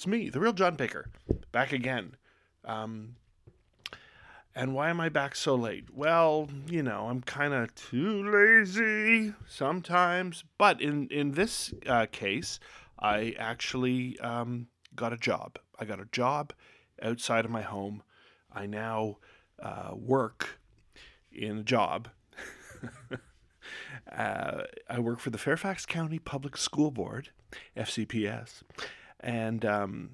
It's me, the real John Baker, back again. Um, and why am I back so late? Well, you know, I'm kind of too lazy sometimes. But in in this uh, case, I actually um, got a job. I got a job outside of my home. I now uh, work in a job. uh, I work for the Fairfax County Public School Board, FCPS, and um,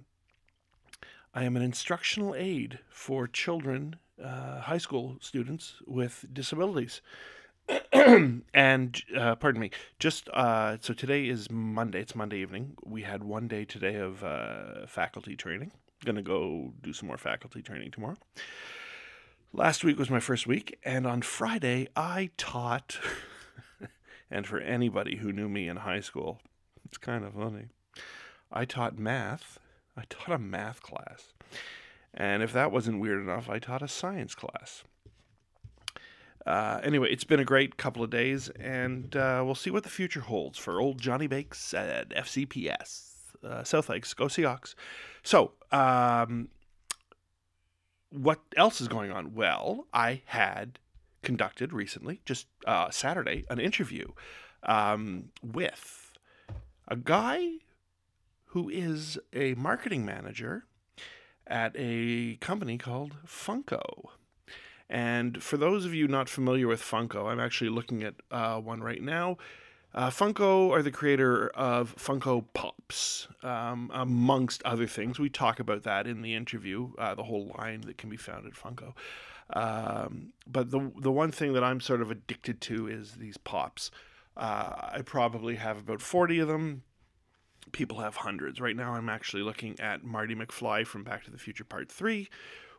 I am an instructional aide for children, uh, high school students with disabilities. and uh, pardon me, just uh, so today is Monday. It's Monday evening. We had one day today of uh, faculty training. Gonna go do some more faculty training tomorrow. Last week was my first week, and on Friday I taught. and for anybody who knew me in high school, it's kind of funny. I taught math I taught a math class. And if that wasn't weird enough, I taught a science class. Uh, anyway, it's been a great couple of days, and uh, we'll see what the future holds for old Johnny Bakes at FCPS. Uh, South Lakes, go Seahawks. So, um, what else is going on? Well, I had conducted recently, just uh, Saturday, an interview um, with a guy who is a marketing manager at a company called Funko. And for those of you not familiar with Funko, I'm actually looking at uh, one right now. Uh, Funko are the creator of Funko Pops, um, amongst other things. We talk about that in the interview, uh, the whole line that can be found at Funko. Um, but the the one thing that I'm sort of addicted to is these pops. Uh, I probably have about 40 of them people have hundreds. Right now, I'm actually looking at Marty McFly from Back to the Future Part 3,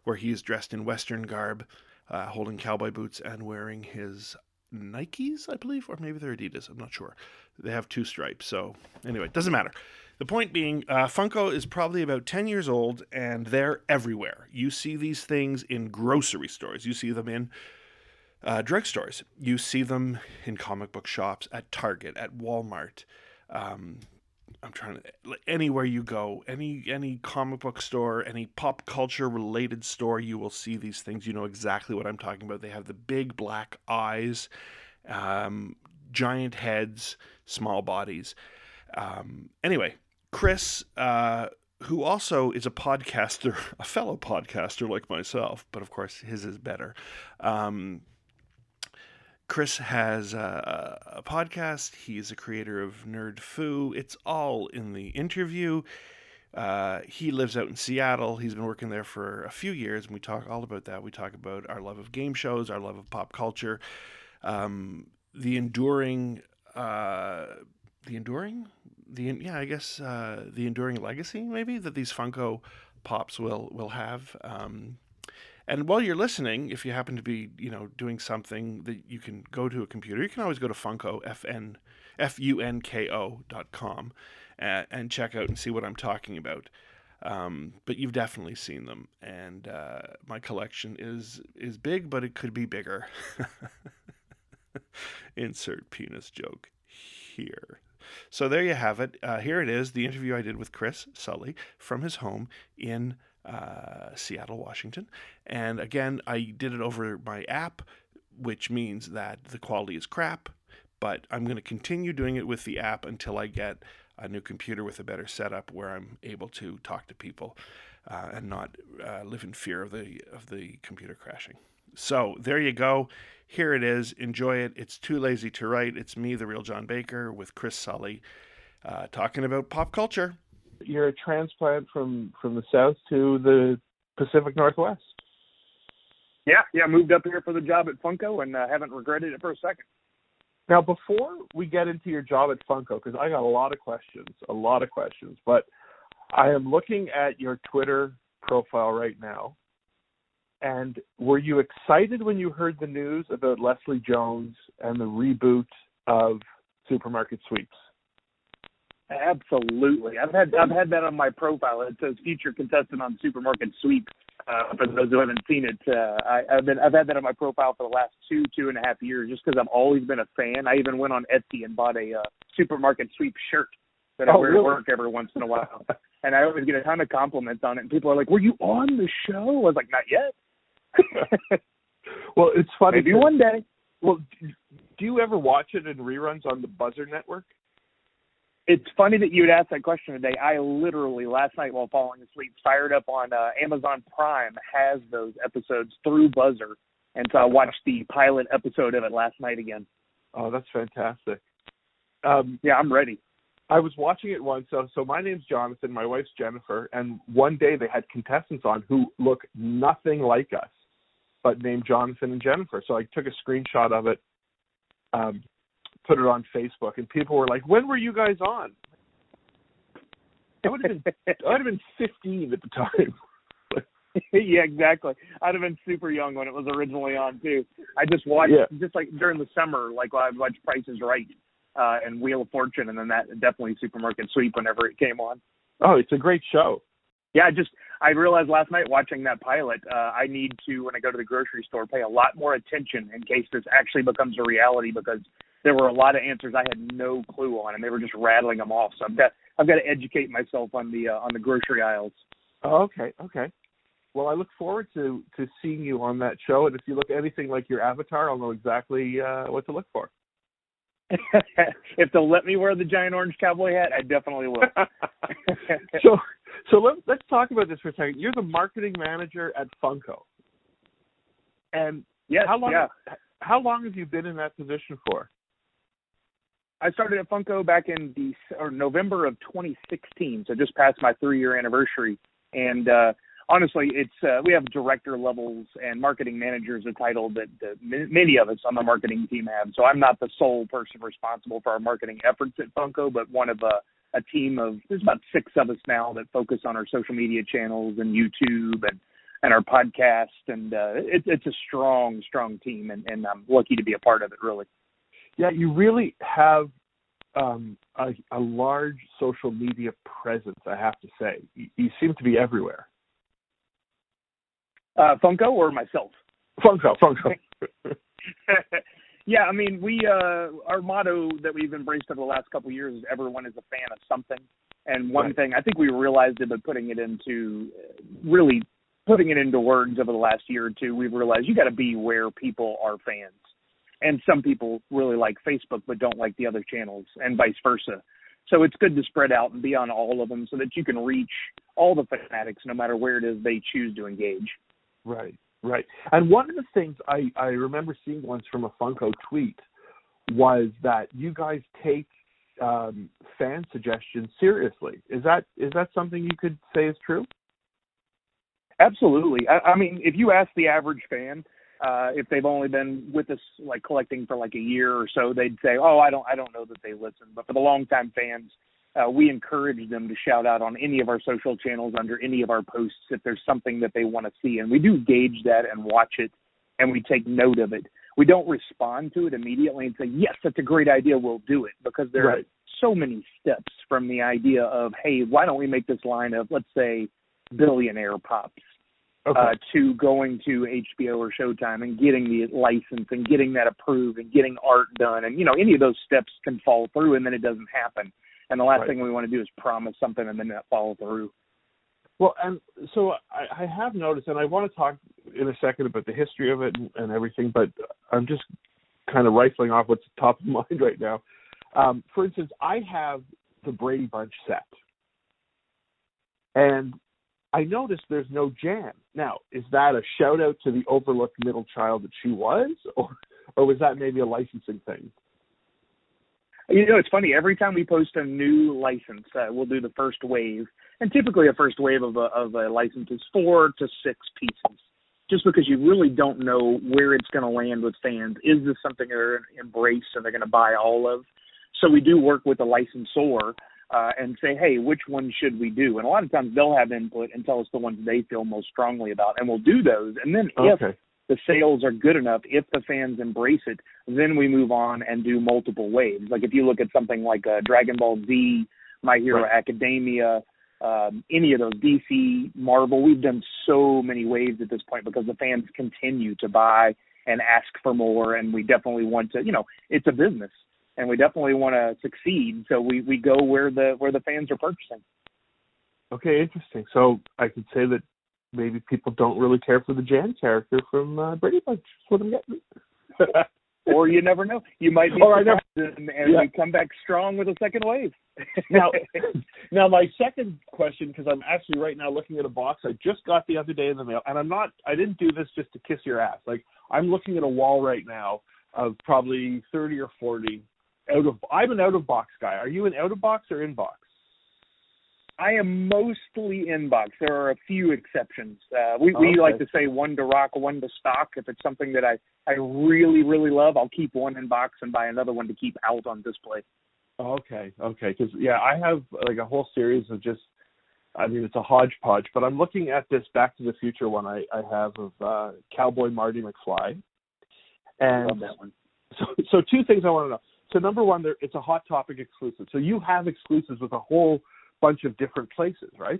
where he's dressed in Western garb, uh, holding cowboy boots and wearing his Nikes, I believe, or maybe they're Adidas. I'm not sure. They have two stripes. So, anyway, it doesn't matter. The point being, uh, Funko is probably about 10 years old and they're everywhere. You see these things in grocery stores, you see them in uh, drugstores, you see them in comic book shops, at Target, at Walmart. Um, I'm trying to anywhere you go, any any comic book store, any pop culture related store, you will see these things. You know exactly what I'm talking about. They have the big black eyes, um, giant heads, small bodies. Um, anyway, Chris, uh, who also is a podcaster, a fellow podcaster like myself, but of course his is better. Um, Chris has a, a, podcast. He's a creator of Nerd Foo. It's all in the interview. Uh, he lives out in Seattle. He's been working there for a few years, and we talk all about that. We talk about our love of game shows, our love of pop culture, um, the enduring, uh, the enduring, the yeah, I guess uh, the enduring legacy maybe that these Funko Pops will will have. Um, and while you're listening, if you happen to be, you know, doing something that you can go to a computer, you can always go to Funko, F-N, F-U-N-K-O dot com and, and check out and see what I'm talking about. Um, but you've definitely seen them, and uh, my collection is is big, but it could be bigger. Insert penis joke here. So there you have it. Uh, here it is, the interview I did with Chris Sully from his home in uh, Seattle, Washington. And again, I did it over my app, which means that the quality is crap. But I'm going to continue doing it with the app until I get a new computer with a better setup where I'm able to talk to people uh, and not uh, live in fear of the of the computer crashing. So there you go. Here it is. Enjoy it. It's too lazy to write. It's me, the real John Baker, with Chris Sully, uh, talking about pop culture you're a transplant from from the south to the Pacific Northwest. Yeah, yeah, moved up here for the job at Funko and uh, haven't regretted it for a second. Now, before we get into your job at Funko, because I got a lot of questions, a lot of questions, but I am looking at your Twitter profile right now. And were you excited when you heard the news about Leslie Jones and the reboot of Supermarket Sweeps? Absolutely. I've had I've had that on my profile. It says future contestant on Supermarket Sweep. Uh, for those who haven't seen it, uh, I, I've been I've had that on my profile for the last two two and a half years, just because I've always been a fan. I even went on Etsy and bought a uh, Supermarket Sweep shirt that I Oh, wear really? to work every once in a while, and I always get a ton of compliments on it. And people are like, "Were you on the show?" I was like, "Not yet." well, it's funny. Maybe one day. Well, do do you ever watch it in reruns on the Buzzr Network? It's funny that you would ask that question today. I literally last night while falling asleep fired up on uh, Amazon Prime has those episodes through Buzzr, and so I watched the pilot episode of it last night again. Oh, that's fantastic. Um, Yeah, I'm ready. I was watching it once. So, so my name's Jonathan. My wife's Jennifer. And one day they had contestants on who look nothing like us, but named Jonathan and Jennifer. So I took a screenshot of it, um, put it on Facebook, and people were like, "When were you guys on?" I would have been, I would have been 15 at the time. yeah, exactly. I'd have been super young when it was originally on too. I just watched Yeah. just like during the summer, like I watched Price is Right uh and Wheel of Fortune and then that definitely Supermarket Sweep whenever it came on. Oh, it's a great show. Yeah, just I realized last night watching that pilot, uh I need to when I go to the grocery store pay a lot more attention in case this actually becomes a reality because there were a lot of answers I had no clue on and they were just rattling them off. So I've got I've got to educate myself on the uh, on the grocery aisles. Oh, okay, okay. Well, I look forward to to seeing you on that show, and if you look anything like your avatar, I'll know exactly uh, what to look for. if they'll let me wear the giant orange cowboy hat, I definitely will. so, so let, let's talk about this for a second. You're the marketing manager at Funko, and yes, how long? yeah. How long have you been in that position for? I started at Funko back in the or November of 2016, so just past my three year anniversary. And uh, honestly, it's uh, we have director levels and marketing managers, a title that, that many of us on the marketing team have. So I'm not the sole person responsible for our marketing efforts at Funko, but one of a, a team of there's about six of us now that focus on our social media channels and YouTube and and our podcast. And uh, it, it's a strong, strong team, and, and I'm lucky to be a part of it. Really. Yeah, you really have um, a, a large social media presence. I have to say, you, you seem to be everywhere. Uh, Funko or myself? Funko, Funko. yeah, I mean, we uh our motto that we've embraced over the last couple of years is everyone is a fan of something. And one Right. thing I think we realized it, but putting it into really putting it into words over the last year or two, we've realized you got to be where people are fans. And some people really like Facebook but don't like the other channels, and vice versa. So it's good to spread out and be on all of them so that you can reach all the fanatics no matter where it is they choose to engage. Right, right. And one of the things I, I remember seeing once from a Funko tweet was that you guys take um, fan suggestions seriously. Is that is that something you could say is true? Absolutely. I, I mean, if you ask the average fan, uh, if they've only been with us like collecting for like a year or so, they'd say, "Oh, I don't, I don't know that they listen." But for the longtime fans, uh, we encourage them to shout out on any of our social channels under any of our posts if there's something that they want to see, and we do gauge that and watch it, and we take note of it. We don't respond to it immediately and say, "Yes, that's a great idea. We'll do it," because there Right. are so many steps from the idea of, "Hey, why don't we make this line of, let's say, billionaire pops." Okay. uh, to going to HBO or Showtime and getting the license and getting that approved and getting art done and you know any of those steps can fall through and then it doesn't happen. And the last Right. thing we want to do is promise something and then not follow through. Well, and so I, I have noticed, and I want to talk in a second about the history of it and, and everything, but I'm just kind of rifling off what's top of mind right now. Um, for instance, I have the Brady Bunch set, and I noticed there's no Jan. Now, is that a shout out to the overlooked middle child that she was, or or was that maybe a licensing thing? You know, it's funny. Every time we post a new license, uh, we'll do the first wave, and typically a first wave of a, of a license is four to six pieces, just because you really don't know where it's going to land with fans. Is this something they're embrace and they're going to buy all of? So we do work with the licensor uh, and say, hey, which one should we do? And a lot of times they'll have input and tell us the ones they feel most strongly about, and we'll do those. And then if the sales are good enough, if the fans embrace it, then we move on and do multiple waves. Like if you look at something like uh, Dragon Ball Z, My Hero Right. Academia, um, any of those DC, Marvel, we've done so many waves at this point because the fans continue to buy and ask for more, and we definitely want to. You know, it's a business. And we definitely want to succeed. So we we go where the where the fans are purchasing. Okay, interesting. So I could say that maybe people don't really care for the Jan character from uh, Brady Bunch. That's what I'm getting. or you never know. You might be Or surprised and, and Yeah. we come back strong with a second wave. now, now my second question, because I'm actually right now looking at a box I just got the other day in the mail, and I'm not, I didn't do this just to kiss your ass. Like I'm looking at a wall right now of probably 30 or 40 out of. I'm an out of box guy. Are you an out of box or in box? I am mostly inbox. There are a few exceptions. Uh, we we Okay. like to say one to rock, one to stock. If it's something that I I really really love, I'll keep one in box and buy another one to keep out on display. Okay, okay, because yeah, I have like a whole series of just. I mean, it's a hodgepodge, but I'm looking at this Back to the Future one I, I have of uh, Cowboy Marty McFly, and love that one. so so two things I want to know. So number one, there it's a hot topic exclusive. So you have exclusives with a whole bunch of different places, right?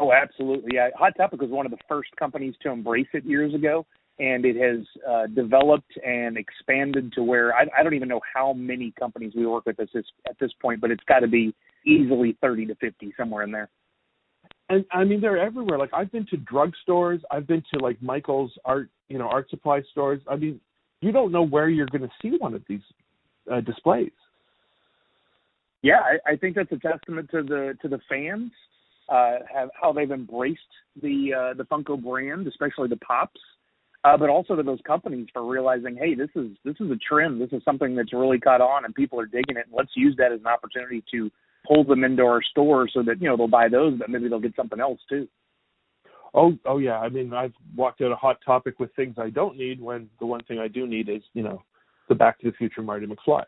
Oh, absolutely. Yeah, Hot Topic was one of the first companies to embrace it years ago, and it has uh, developed and expanded to where I, I don't even know how many companies we work with at this at this point, but it's got to be easily thirty to fifty somewhere in there. And I mean they're everywhere. Like I've been to drugstores, I've been to like Michael's art, you know, art supply stores. I mean, you don't know where you're going to see one of these uh, displays. Yeah, I, I think that's a testament to the to the fans, uh, have how they've embraced the uh, the Funko brand, especially the pops, uh, but also to those companies for realizing, hey, this is this is a trend. This is something that's really caught on, and people are digging it. Let's use that as an opportunity to pull them into our store so that you know they'll buy those, but maybe they'll get something else too. Oh, oh yeah. I mean, I've walked out a hot topic with things I don't need when the one thing I do need is, you know, the Back to the Future Marty McFly.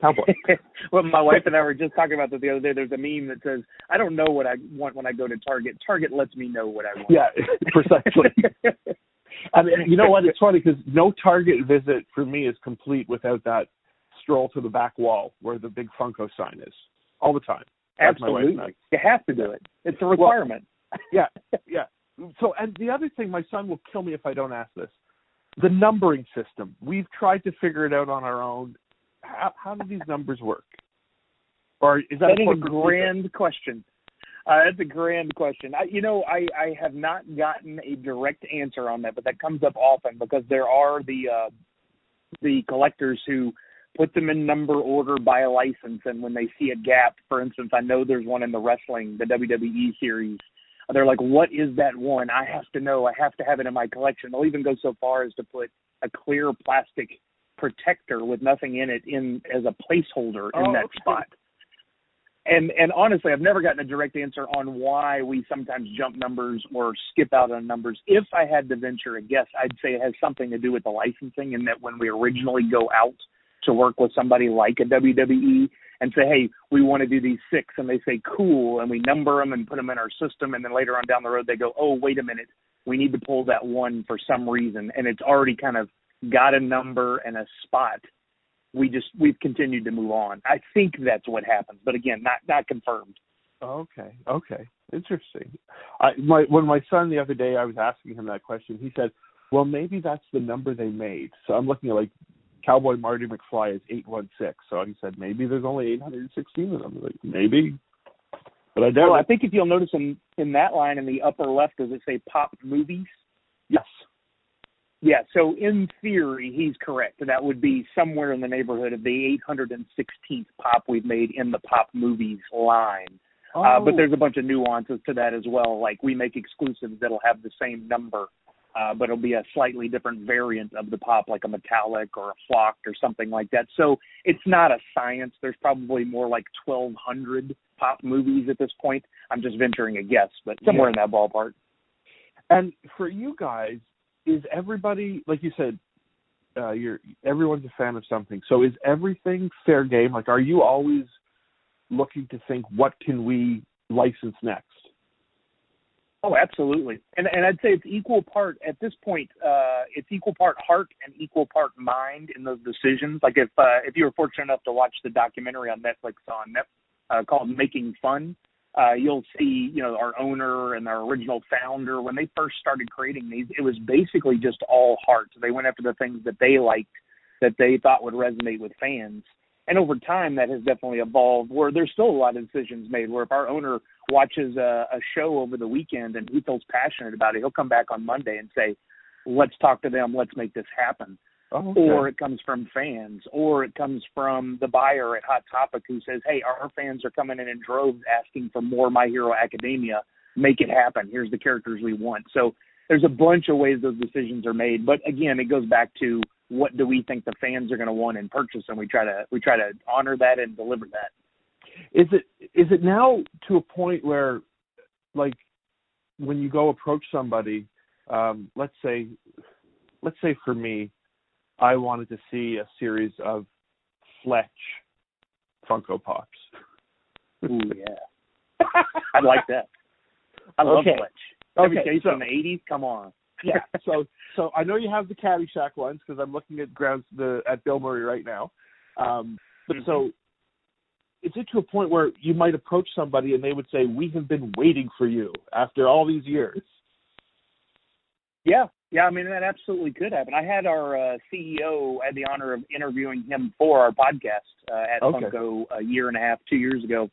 Cowboy. well, my wife and I were just talking about that the other day. There's a meme that says, "I don't know what I want when I go to Target. Target lets me know what I want." yeah, precisely. I mean, you know what? It's funny because no Target visit for me is complete without that stroll to the back wall where the big Funko sign is all the time. That's my wife and Absolutely, you have to do it. It's a requirement. Yeah, yeah. So, and the other thing, my son will kill me if I don't ask this. The numbering system. We've tried to figure it out on our own. How, how do these numbers work? Or is that, That a grand question. Uh, that's a grand question. I, you know, I, I have not gotten a direct answer on that, but that comes up often because there are the uh, the collectors who put them in number order by license, and when they see a gap, for instance, I know there's one in the wrestling, the WWE series. They're like, "What is that one? I have to know. I have to have it in my collection." They'll even go so far as to put a clear plastic protector with nothing in it in as a placeholder in Oh, that okay. spot and and honestly, I've never gotten a direct answer on why we sometimes jump numbers or skip out on numbers. If I had to venture a guess, I'd say it has something to do with the licensing, and that when we originally go out to work with somebody like a WWE and say, "Hey, we want to do these six," and they say, "Cool," and we number them and put them in our system, and then later on down the road they go, "Oh, wait a minute, we need to pull that one for some reason," and it's already kind of got a number and a spot we just we've continued to move on. I think that's what happens, but again, not not confirmed. Okay, okay, interesting. I my when my son the other day I was asking him that question, he said, "Well, maybe that's the number they made." So I'm looking at like Cowboy Marty McFly is eight one six. So he said maybe there's only eight hundred and sixteen of them. Like maybe, but I doubt Well, I think if you'll notice in in that line in the upper left, does it say pop movies? Yes. Yeah, so in theory, he's correct. That would be somewhere in the neighborhood of the 816th pop we've made in the pop movies line. Uh, but Oh. there's a bunch of nuances to that as well. Like we make exclusives that'll have the same number, uh, but it'll be a slightly different variant of the pop, like a metallic or a flock or something like that. So it's not a science. There's probably more like 1,200 pop movies at this point. I'm just venturing a guess, but somewhere in that ballpark. And for you guys, is everybody like you said? Uh, you're everyone's a fan of something. So is everything fair game? Like, are you always looking to think what can we license next? Oh, absolutely. And and I'd say it's equal part at this point. Uh, it's equal part heart and equal part mind in those decisions. Like if uh, if you were fortunate enough to watch the documentary on Netflix on Net, uh, called Making Fun, uh, you'll see you know our owner and our original founder when they first started creating these. It was basically just all heart. They went after the things that they liked that they thought would resonate with fans. And over time, that has definitely evolved. Where there's still a lot of decisions made. Where if our owner watches a, a show over the weekend and he feels passionate about it, he'll come back on Monday and say, "Let's talk to them. Let's make this happen." Oh, okay. or it comes from fans, or it comes from the buyer at Hot Topic who says, "Hey, our fans are coming in in droves asking for more My Hero Academia. Make it happen. Here's the characters we want." So there's a bunch of ways those decisions are made, but again, it goes back to what do we think the fans are going to want and purchase, and we try to we try to honor that and deliver that. Is it is it now to a point where, like, when you go approach somebody, um, let's say, let's say for me, I wanted to see a series of Fletch Funko Pops. Ooh yeah, I'd like that. I love Okay. Fletch. Every Okay, so- from the '80s. Come on. yeah. So so I know you have the Caddyshack ones because I'm looking at grounds the at Bill Murray right now. Um, but Mhm. so is it to a point where you might approach somebody and they would say, "We have been waiting for you after all these years." Yeah, yeah. I mean, that absolutely could happen. I had our uh, CEO. I had the honor of interviewing him for our podcast uh, at Okay. Funko a year and a half, two years ago,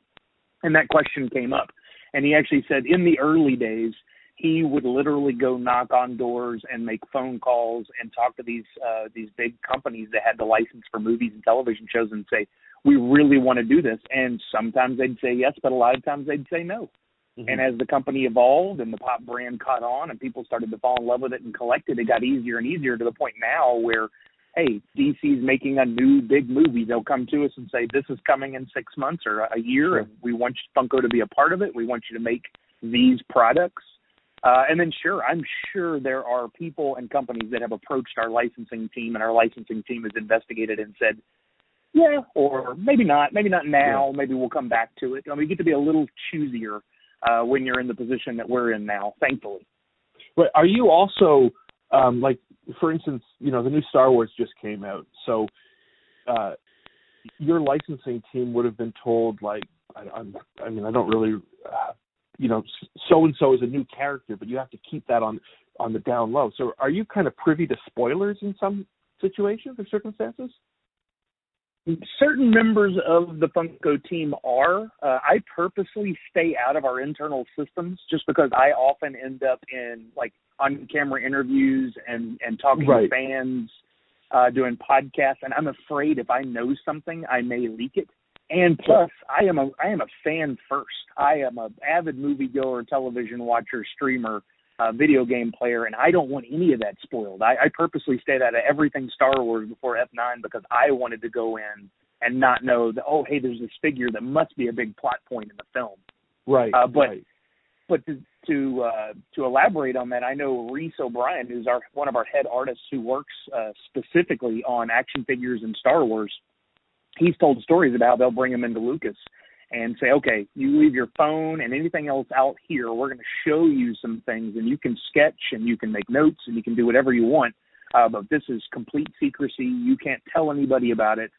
and that question came up. And he actually said, in the early days, he would literally go knock on doors and make phone calls and talk to these uh, these big companies that had the license for movies and television shows and say, "We really want to do this." And sometimes they'd say yes, but a lot of times they'd say no. And as the company evolved and the pop brand caught on and people started to fall in love with it and collect it, it got easier and easier to the point now where, hey, DC's making a new big movie. They'll come to us and say, this is coming in six months or a year, and we want Funko to be a part of it. We want you to make these products. Uh, and then, sure, I'm sure there are people and companies that have approached our licensing team, and our licensing team has investigated and said, yeah, or maybe not, maybe not now, maybe we'll come back to it. I mean, we get to be a little choosier uh, when you're in the position that we're in now, thankfully. But are you also um, like, for instance, you know, the new Star Wars just came out, so uh, your licensing team would have been told, like, I, I'm, I mean, I don't really, uh, you know, so and so is a new character, but you have to keep that on on the down low. So, are you kind of privy to spoilers in some situations or circumstances? Certain members of the Funko team are. Uh, I purposely stay out of our internal systems just because I often end up in like on camera interviews and and talking Right. to fans, uh, doing podcasts, and I'm afraid if I know something, I may leak it. And plus, I am a I am a fan first. I am a avid moviegoer, television watcher, streamer, uh, video game player, and I don't want any of that spoiled. I, I purposely stayed out of everything Star Wars before F9 because I wanted to go in and not know that oh hey, there's this figure that must be a big plot point in the film. Right. Uh, but- right. But to to uh, to elaborate on that, I know Reese O'Brien, who's our one of our head artists who works uh, specifically on action figures and Star Wars. He's told stories about how they'll bring him into Lucas and say, okay, you leave your phone and anything else out here. We're going to show you some things, and you can sketch and you can make notes and you can do whatever you want. Uh, but this is complete secrecy. You can't tell anybody about it.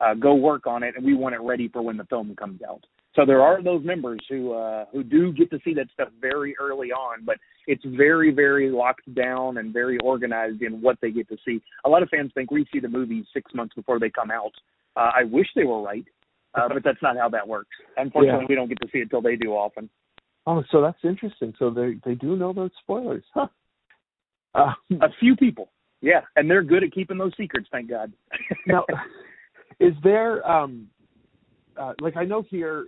Uh, go work on it, and we want it ready for when the film comes out. So there are those members who uh, who do get to see that stuff very early on, but it's very very locked down and very organized in what they get to see. A lot of fans think we see the movies six months before they come out. Uh, I wish they were right, uh, but that's not how that works. Unfortunately, Yeah. we don't get to see it till they do often. Oh, so that's interesting. So they they do know those spoilers, huh? Uh, A few people, yeah, and they're good at keeping those secrets. Thank God. now, is there um, uh, like I know here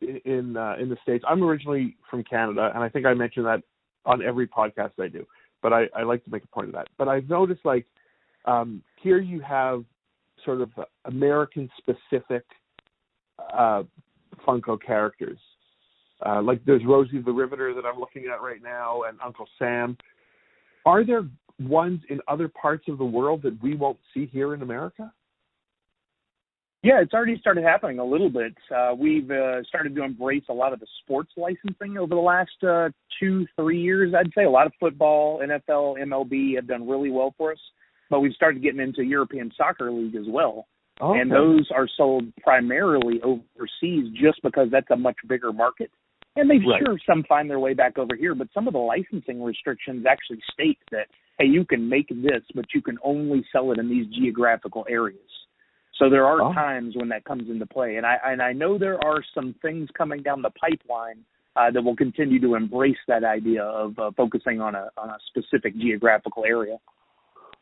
in uh, in the states? I'm originally from Canada, and I think I mentioned that on every podcast I do. But I, I like to make a point of that. But I've noticed like um, here you have sort of American specific uh, Funko characters. Uh, like there's Rosie the Riveter that I'm looking at right now, and Uncle Sam. Are there ones in other parts of the world that we won't see here in America? Yeah, it's already started happening a little bit. Uh, we've uh, started to embrace a lot of the sports licensing over the last uh, two, three years. I'd say a lot of football, NFL, MLB have done really well for us. But we've started getting into European Soccer League as well, Oh, and those are sold primarily overseas just because that's a much bigger market. And they Right. sure some find their way back over here, but some of the licensing restrictions actually state that hey, you can make this, but you can only sell it in these geographical areas. So there are Oh. times when that comes into play, and I and I know there are some things coming down the pipeline uh, that will continue to embrace that idea of uh, focusing on a on a specific geographical area.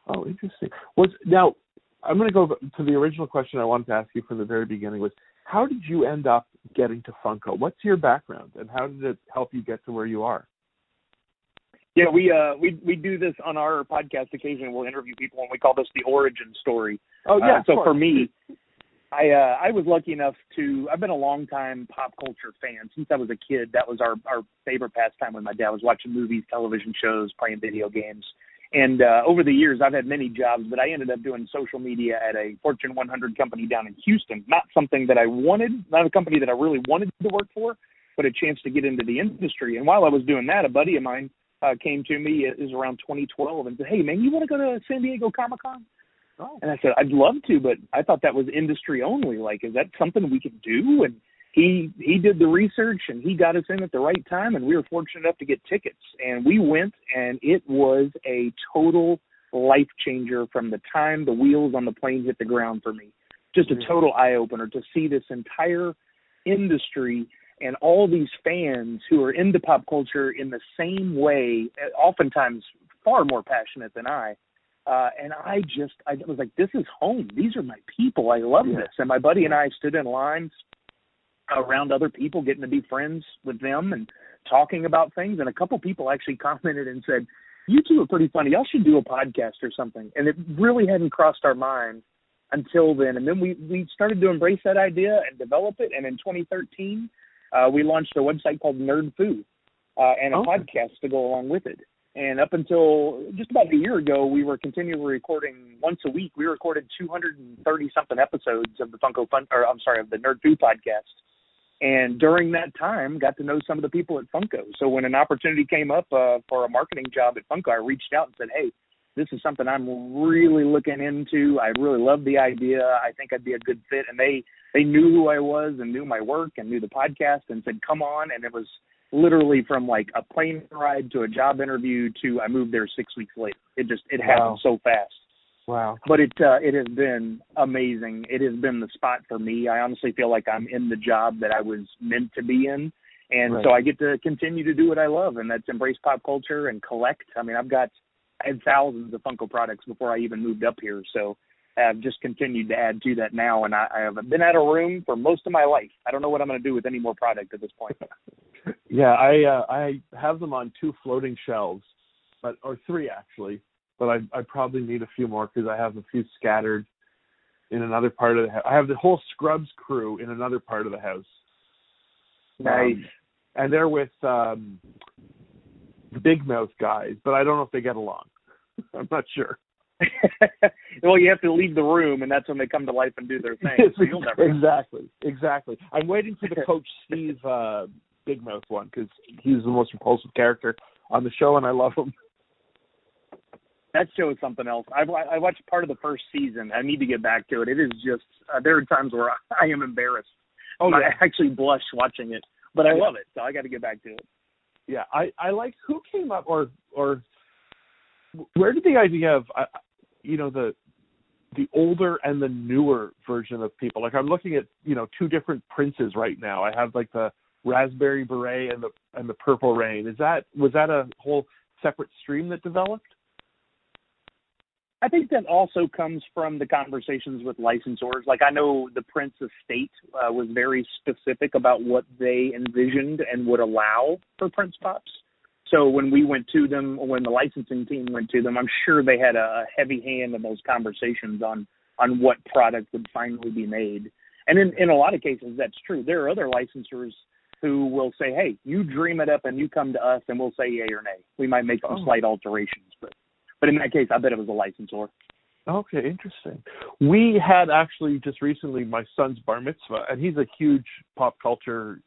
Oh, interesting. Was now I'm going to go to the original question I wanted to ask you from the very beginning was how did you end up getting to Funko? What's your background and how did it help you get to where you are? Yeah, we uh we we do this on our podcast occasionally. We'll interview people and we call this the origin story. Oh yeah. Uh, so for me, I uh, I was lucky enough to I've been a long time pop culture fan since I was a kid. That was our our favorite pastime when my dad was watching movies, television shows, playing video games. And uh, over the years, I've had many jobs, but I ended up doing social media at a Fortune 100 company down in Houston. Not something that I wanted, not a company that I really wanted to work for, but a chance to get into the industry. And while I was doing that, a buddy of mine uh, came to me. It was around 2012 and said, "Hey, man, you want to go to San Diego Comic Con?" Oh. And I said, I'd love to, but I thought that was industry only. Like, is that something we can do? And he he did the research and he got us in at the right time, and we were fortunate enough to get tickets. And we went, and it was a total life changer from the time the wheels on the plane hit the ground for me. Just a Mhm. total eye opener to see this entire industry and all these fans who are into pop culture in the same way, oftentimes far more passionate than I. Uh, and I just, I was like, this is home. These are my people. I love Yeah. this. And my buddy and I stood in lines around other people, getting to be friends with them and talking about things. And a couple people actually commented and said, you two are pretty funny. Y'all should do a podcast or something. And it really hadn't crossed our mind until then. And then we, we started to embrace that idea and develop it. And in 2013, uh, we launched a website called Nerd Foo uh, and a Oh. podcast to go along with it. And up until just about a year ago, we were continually recording once a week. We recorded 230 something episodes of the Funko Fun, or I'm sorry, of the Nerd Foo podcast. And during that time, got to know some of the people at Funko. So when an opportunity came up uh, for a marketing job at Funko, I reached out and said, "Hey, this is something I'm really looking into. I really love the idea. I think I'd be a good fit." And they they knew who I was and knew my work and knew the podcast and said, "Come on!" And it was literally from like a plane ride to a job interview to I moved there six weeks later. It just it Wow. happened so fast. Wow. But it uh, it has been amazing. It has been the spot for me. I honestly feel like I'm in the job that I was meant to be in. And Right. so I get to continue to do what I love, and that's embrace pop culture and collect. I mean, I've got I had thousands of Funko products before I even moved up here, so I've just continued to add to that now. And I, I have been out of room for most of my life. I don't know what I'm going to do with any more product at this point. Yeah, I uh, I have them on two floating shelves, but or three actually. But I I probably need a few more because I have a few scattered in another part of the house. I have the whole Scrubs crew in another part of the house. Nice. Um, and they're with um the Big Mouth guys, but I don't know if they get along. I'm not sure. well, you have to leave the room, and that's when they come to life and do their thing. So you'll never know. exactly, exactly. I'm waiting for the Coach Steve uh, Big Mouth one because he's the most repulsive character on the show, and I love him. That show is something else. I've I watched part of the first season. I need to get back to it. It is just uh, there are times where I, am embarrassed. Oh I actually blush watching it, but I Yeah. love it. So I got to get back to it. yeah. I I like who came up or or where did the idea of uh, you know the the older and the newer version of people like i'm looking at you know two different princes right now i have like the raspberry beret and the and the purple rain is that was that a whole separate stream that developed I think that also comes from the conversations with licensors. Like I know the Prince Estate uh, was very specific about what they envisioned and would allow for Prince Pops. So when we went to them, when the licensing team went to them, I'm sure they had a heavy hand in those conversations on on what product would finally be made. And in in a lot of cases, that's true. There are other licensors who will say, "Hey, you dream it up and you come to us, and we'll say yay or nay. We might make some Oh. slight alterations, but but in that case, I bet it was a licensor." Okay, interesting. We had actually just recently my son's bar mitzvah, and he's a huge pop culture,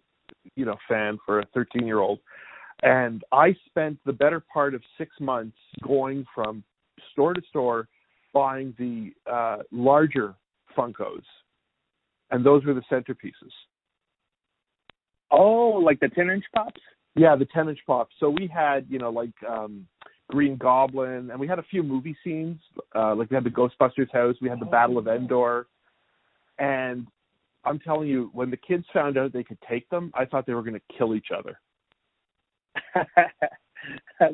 you know, fan for a 13 year old. And I spent the better part of six months going from store to store, buying the uh, larger Funkos, and those were the centerpieces. Oh, like the ten inch pops? Yeah, the 10 inch pops. So we had, you know, like um Green Goblin, and we had a few movie scenes. Uh, like we had the Ghostbusters house, we had the Battle of Endor, and I'm telling you, when the kids found out they could take them, I thought they were going to kill each other.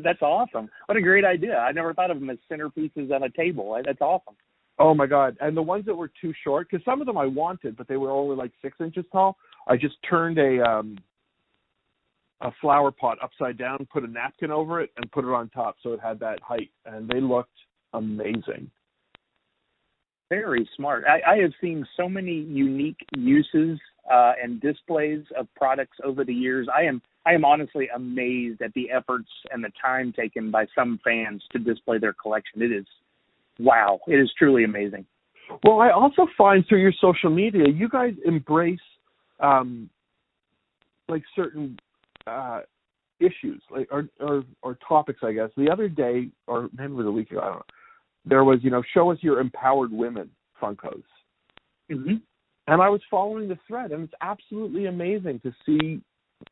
That's awesome. What a great idea. I never thought of them as centerpieces on a table. That's awesome. Oh my god! And the ones that were too short, because some of them I wanted, but they were only like six inches tall. I just turned a um a flower pot upside down, put a napkin over it, and put it on top, so it had that height, and they looked amazing. Very smart. I, I have seen so many unique uses uh, and displays of products over the years. I am I am honestly amazed at the efforts and the time taken by some fans to display their collection. It is wow. It is truly amazing. Well, I also find through your social media, you guys embrace um, like certain uh, issues, like or, or or topics. I guess the other day, or maybe it was a week ago. I don't know. There was, you know, show us your empowered women Funkos. Mm-hmm. And I was following the thread, and it's absolutely amazing to see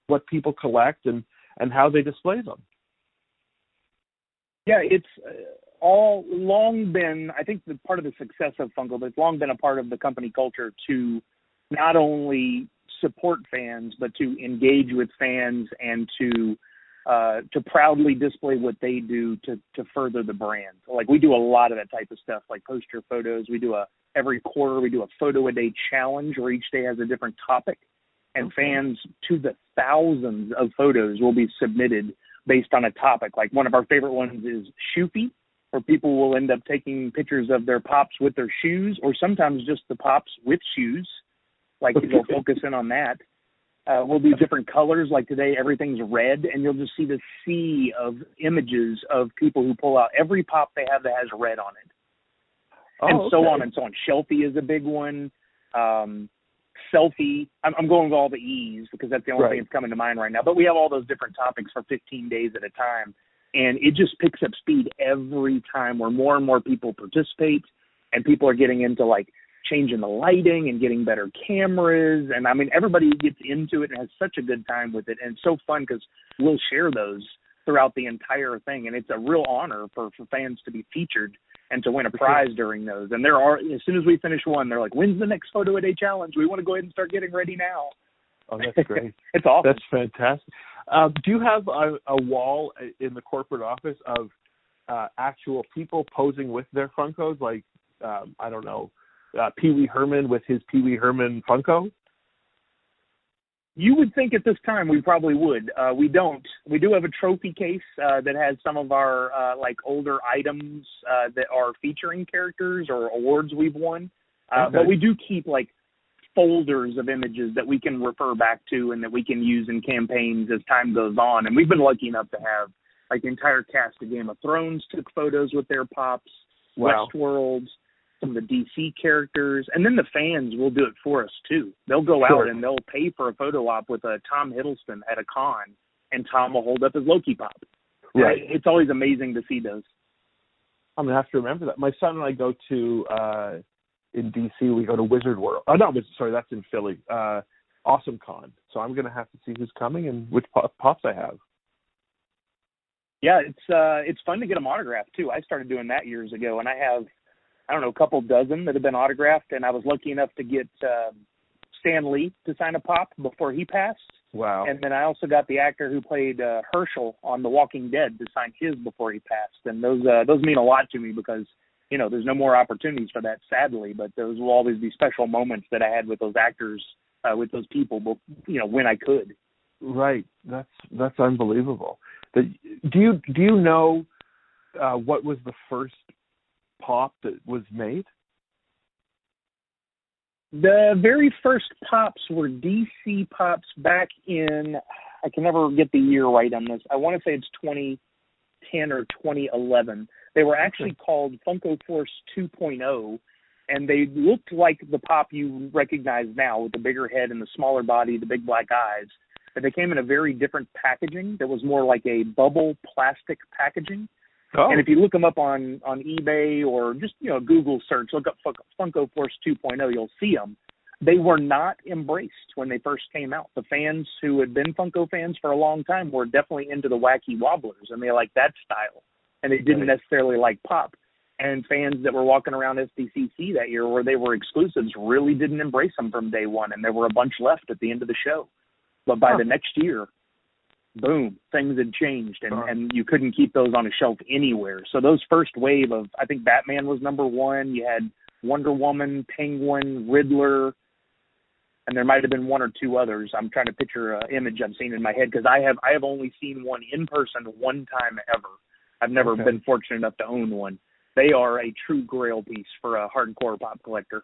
what people collect and and how they display them. Yeah, it's uh, all long been. I think the part of the success of Funko, but it's long been a part of the company culture to not only support fans, but to engage with fans and to uh, to proudly display what they do to to further the brand. Like we do a lot of that type of stuff, like poster photos. We do a every quarter we do a photo a day challenge where each day has a different topic, and okay. fans to the thousands of photos will be submitted based on a topic. Like one of our favorite ones is Shoofy, where people will end up taking pictures of their pops with their shoes, or sometimes just the pops with shoes. Like they'll focus in on that. Uh, we'll do different colors. Like today, everything's red, and you'll just see the sea of images of people who pull out every pop they have that has red on it, oh, and okay. so on and so on. Shelfie is a big one. Um, selfie. I'm, I'm going with all the E's because that's the only right. thing that's coming to mind right now. But we have all those different topics for 15 days at a time, and it just picks up speed every time. Where more and more people participate, and people are getting into like changing the lighting and getting better cameras. And i mean everybody gets into it and has such a good time with it. And it's so fun because we'll share those throughout the entire thing. And it's a real honor for for fans to be featured and to win a prize during those. And there are as soon as we finish one they're like when's the next photo a day challenge? We want to go ahead and start getting ready now. Oh that's great. It's awesome. That's fantastic. Um, do you have a, a wall in the corporate office of uh, actual people posing with their funkos? Like um, i don't know uh, Pee Wee Herman with his Pee Wee Herman Funko? You would think at this time we probably would. Uh, we don't. We do have a trophy case uh, that has some of our uh, like older items uh, that are featuring characters or awards we've won. Uh, Okay. But we do keep like folders of images that we can refer back to and that we can use in campaigns as time goes on. And we've been lucky enough to have like the entire cast of Game of Thrones took photos with their pops, Wow. Westworld, the DC characters, and then the fans will do it for us too. They'll go Sure. out and they'll pay for a photo op with a Tom Hiddleston at a con, and Tom will hold up his Loki pop. Right. It's always amazing to see those. I'm gonna have to remember that. My son and I go to uh in DC. We go to Wizard World. Oh, not Wizard. Sorry, that's in Philly. Uh, Awesome Con. So I'm gonna have to see who's coming and which pop- pops I have. Yeah, it's uh it's fun to get them autographed too. I started doing that years ago, and I have I don't know a couple dozen that have been autographed, and I was lucky enough to get uh, Stan Lee to sign a pop before he passed. Wow. And then I also got the actor who played uh, Herschel on The Walking Dead to sign his before he passed, and those uh, those mean a lot to me because you know there's no more opportunities for that sadly, but those will always be special moments that I had with those actors, uh, with those people, but you know when I could. Right. That's that's unbelievable. The, do you do you know uh, what was the first pop that was made? The very first pops were DC pops back in I can never get the year right on this. I want to say it's 2010 or 2011. They were actually called Funko Force 2.0 and they looked like the pop you recognize now with the bigger head and the smaller body, the big black eyes. But they came in a very different packaging that was more like a bubble plastic packaging. Oh, And if you look them up on on eBay or just you know Google search, look up Fun- Funko Force 2.0, you'll see them. They were not embraced when they first came out. The fans who had been Funko fans for a long time were definitely into the wacky wobblers, and they like that style. and they didn't Right. necessarily like pop. And fans that were walking around SDCC that year where they were exclusives really didn't embrace them from day one, and there were a bunch left at the end of the show. But by Huh. the next year, boom, things had changed, and, Sure. and you couldn't keep those on a shelf anywhere. So those first wave of, I think Batman was number one. You had Wonder Woman, Penguin, Riddler, and there might have been one or two others. I'm trying to picture an image I've seen in my head because I have I have only seen one in person one time ever. I've never Okay. been fortunate enough to own one. They are a true grail piece for a hardcore pop collector.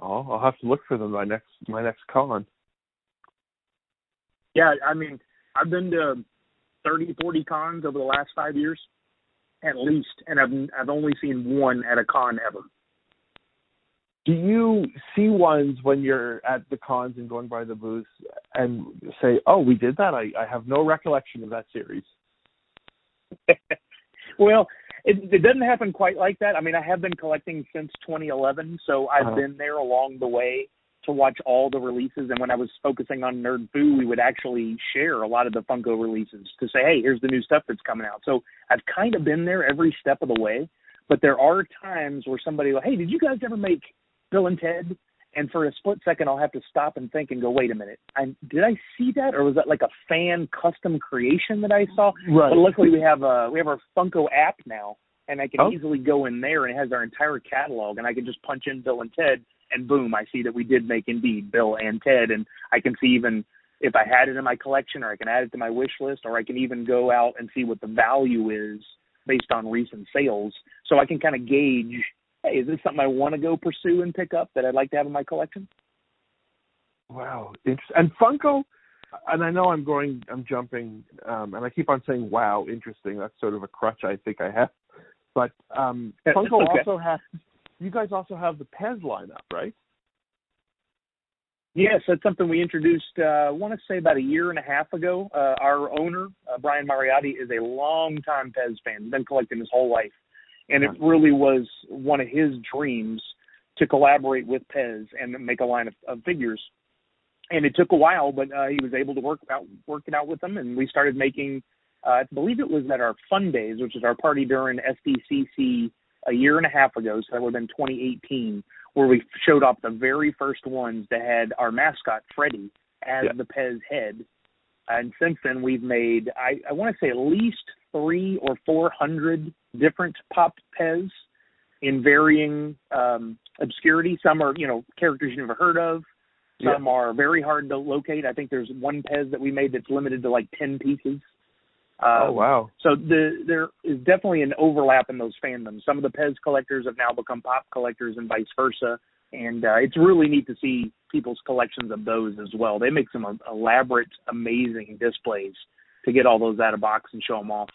Oh, I'll have to look for them my next my next con. Yeah, I mean, I've been to 30, 40 cons over the last five years, at least, and I've I've only seen one at a con ever. Do you see ones when you're at the cons and going by the booths and say, "Oh, we did that"? I, I have no recollection of that series. well, it, it doesn't happen quite like that. I mean, I have been collecting since 2011, so I've Uh-huh. been there along the way to watch all the releases. And when I was focusing on Nerd Foo, we would actually share a lot of the Funko releases to say, "Hey, here's the new stuff that's coming out." So I've kind of been there every step of the way. But there are times where somebody will, "Hey, did you guys ever make Bill and Ted?" And for a split second, I'll have to stop and think and go, "Wait a minute, I, did I see that, or was that like a fan custom creation that I saw?" Right. But luckily, we have a we have our Funko app now, and I can Oh. easily go in there and it has our entire catalog, and I can just punch in Bill and Ted, and boom, I see that we did make indeed Bill and Ted, and I can see even if I had it in my collection, or I can add it to my wish list, or I can even go out and see what the value is based on recent sales, so I can kind of gauge, hey, is this something I want to go pursue and pick up that I'd like to have in my collection? Wow, interesting. And Funko, and I know I'm going, I'm jumping, um, and I keep on saying, "Wow, interesting." That's sort of a crutch I think I have. But um, Funko okay. also has, you guys also have the Pez lineup, right? Yes, that's something we introduced. Uh, I want to say about a year and a half ago. Uh, our owner, uh, Brian Mariotti, is a longtime Pez fan. He's been collecting his whole life, and it really was one of his dreams to collaborate with Pez and make a line of, of figures. And it took a while, but uh, he was able to work out work it out with them, and we started making. Uh, I believe it was at our Fun Days, which is our party during SDCC a year and a half ago, so that would have been 2018 where we showed off the very first ones that had our mascot Freddy as Yeah. the Pez head. And since then, we've made I, I want to say at least three or four hundred different pop Pez in varying um, obscurity. Some are you know characters you never heard of. Some are very hard to locate. I think there's one Pez that we made that's limited to like ten pieces. Oh Um, wow. so the there is definitely an overlap in those fandoms. Some of the Pez collectors have now become pop collectors and vice versa. And uh, it's really neat to see people's collections of those as well. They make some elaborate, amazing displays to get all those out of box and show them off.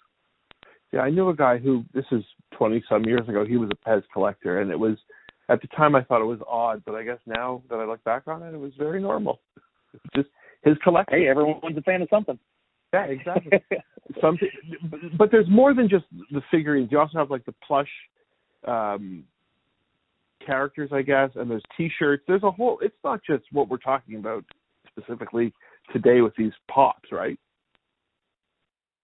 Yeah, I knew a guy who this is twenty some years ago. He was a Pez collector, and it was at the time I thought it was odd, but I guess now that I look back on it, it was very normal. Just his collection. Hey, everyone's a fan of something. Yeah, exactly. Something, but, but there's more than just the figurines. You also have like the plush um characters, I guess, and there's T-shirts. There's a whole. It's not just what we're talking about specifically today with these pops, right?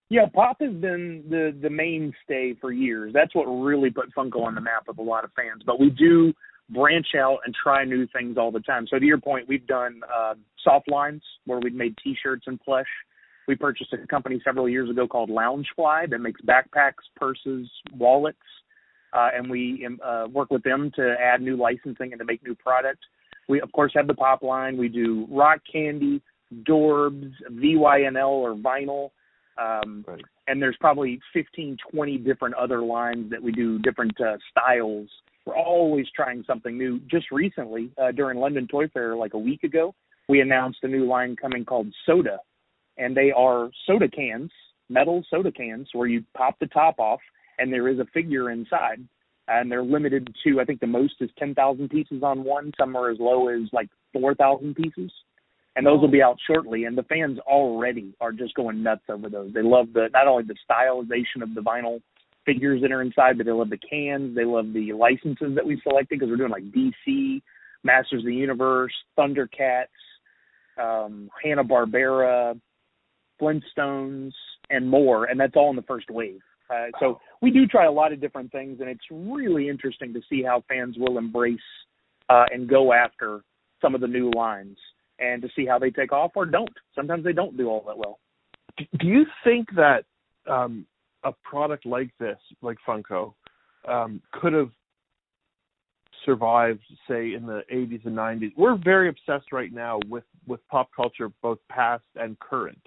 Yeah, pop has been the the mainstay for years. That's what really put Funko on the map with a lot of fans. But we do branch out and try new things all the time. So to your point, we've done uh, soft lines where we've made T-shirts and plush. We purchased a company several years ago called Loungefly that makes backpacks, purses, wallets, uh, and we um, uh, work with them to add new licensing and to make new product. We of course have the pop line. We do rock candy, Dorbz, VYNL or vinyl. Um, Right. and there's probably 15, 20 different other lines that we do different uh, styles. We're always trying something new. Just recently, uh, during London Toy Fair, like a week ago, we announced a new line coming called Soda, and they are soda cans, metal soda cans, where you pop the top off, and there is a figure inside. And they're limited to, I think the most is 10,000 pieces on one. Some are as low as like 4,000 pieces and those will be out shortly. And the fans already are just going nuts over those. They love the not only the stylization of the vinyl figures that are inside, but they love the cans. They love the licenses that we selected because we're doing like DC, Masters of the Universe, Thundercats, um, Hanna Barbera, Flintstones, and more. And that's all in the first wave. Uh, so we do try a lot of different things, and it's really interesting to see how fans will embrace uh, and go after some of the new lines, and to see how they take off or don't. Sometimes they don't do all that well. Do you think that um, a product like this, like Funko, um, could have survived, say, in the 80s and 90s? We're very obsessed right now with with pop culture, both past and current.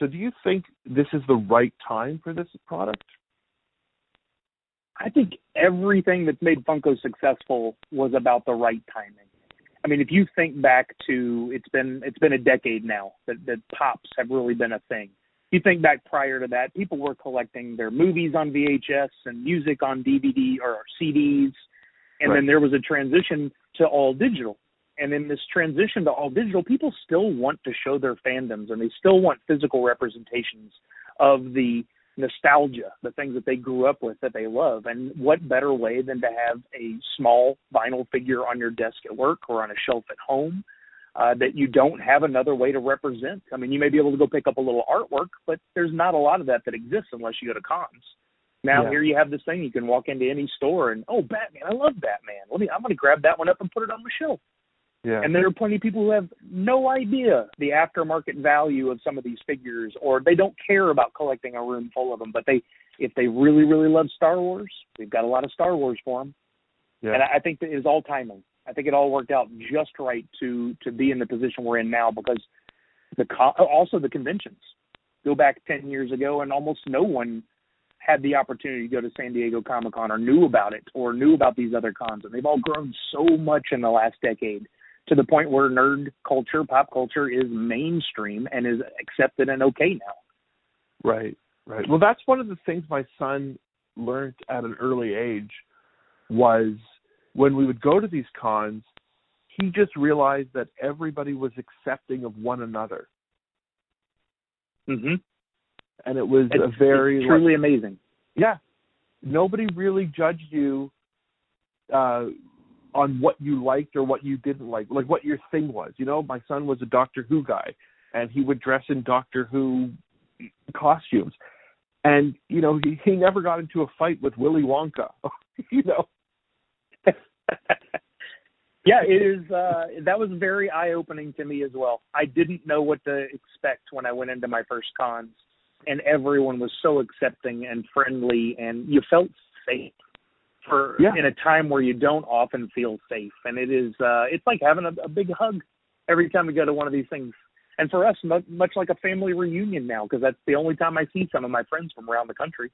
So, do you think this is the right time for this product? I think everything that's made Funko successful was about the right timing. I mean, if you think back to it's been it's been a decade now that that pops have really been a thing. If you think back prior to that, people were collecting their movies on VHS and music on DVD or CDs, and right. then there was a transition to all digital. And in this transition to all digital, people still want to show their fandoms and they still want physical representations of the nostalgia, the things that they grew up with that they love. And what better way than to have a small vinyl figure on your desk at work or on a shelf at home uh, that you don't have another way to represent? I mean, you may be able to go pick up a little artwork, but there's not a lot of that that exists unless you go to cons. Now yeah. here you have this thing you can walk into any store and oh Batman, I love Batman. Let me I'm gonna grab that one up and put it on my shelf. Yeah. And there are plenty of people who have no idea the aftermarket value of some of these figures, or they don't care about collecting a room full of them. But they, if they really, really love Star Wars, we've got a lot of Star Wars for them. Yeah. And I think that is all timing. I think it all worked out just right to to be in the position we're in now because the also the conventions. Go back ten years ago, and almost no one had the opportunity to go to San Diego Comic Con or knew about it or knew about these other cons, and they've all grown so much in the last decade to the point where nerd culture, pop culture is mainstream and is accepted and okay now. Right, right. Well, that's one of the things my son learned at an early age was when we would go to these cons, he just realized that everybody was accepting of one another. Mhm. And it was it's, a very truly like, amazing. Yeah. Nobody really judged you uh on what you liked or what you didn't like, like what your thing was. You know, my son was a Doctor Who guy, and he would dress in Doctor Who costumes, and you know, he he never got into a fight with Willy Wonka. you know. yeah, it is. uh That was very eye opening to me as well. I didn't know what to expect when I went into my first cons, and everyone was so accepting and friendly, and you felt safe for yeah. in a time where you don't often feel safe and it is uh it's like having a, a big hug every time we go to one of these things and for us much like a family reunion now because that's the only time i see some of my friends from around the country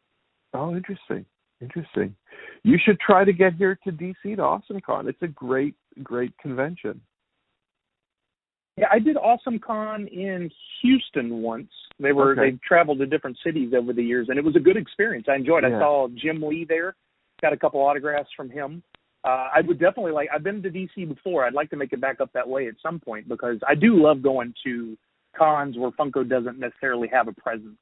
oh interesting interesting you should try to get here to dc to awesomecon it's a great great convention yeah, I did Awesome Con in Houston once. They were okay. they traveled to different cities over the years, and it was a good experience. I enjoyed. Yeah. I saw Jim Lee there, got a couple autographs from him. Uh, I would definitely like. I've been to DC before. I'd like to make it back up that way at some point because I do love going to cons where Funko doesn't necessarily have a presence.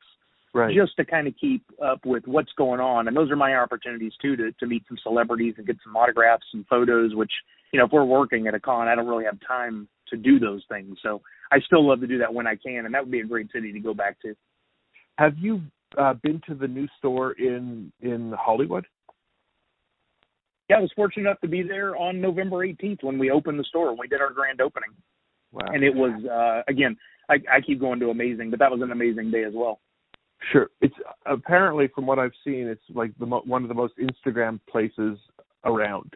Right. Just to kind of keep up with what's going on, and those are my opportunities too to to meet some celebrities and get some autographs and photos. Which you know, if we're working at a con, I don't really have time to do those things. So I still love to do that when I can, and that would be a great city to go back to. Have you uh, been to the new store in in Hollywood? Yeah, I was fortunate enough to be there on November 18th when we opened the store. When we did our grand opening. Wow. And it was uh again, I, I keep going to amazing, but that was an amazing day as well. Sure, it's apparently from what I've seen, it's like the mo- one of the most Instagram places around.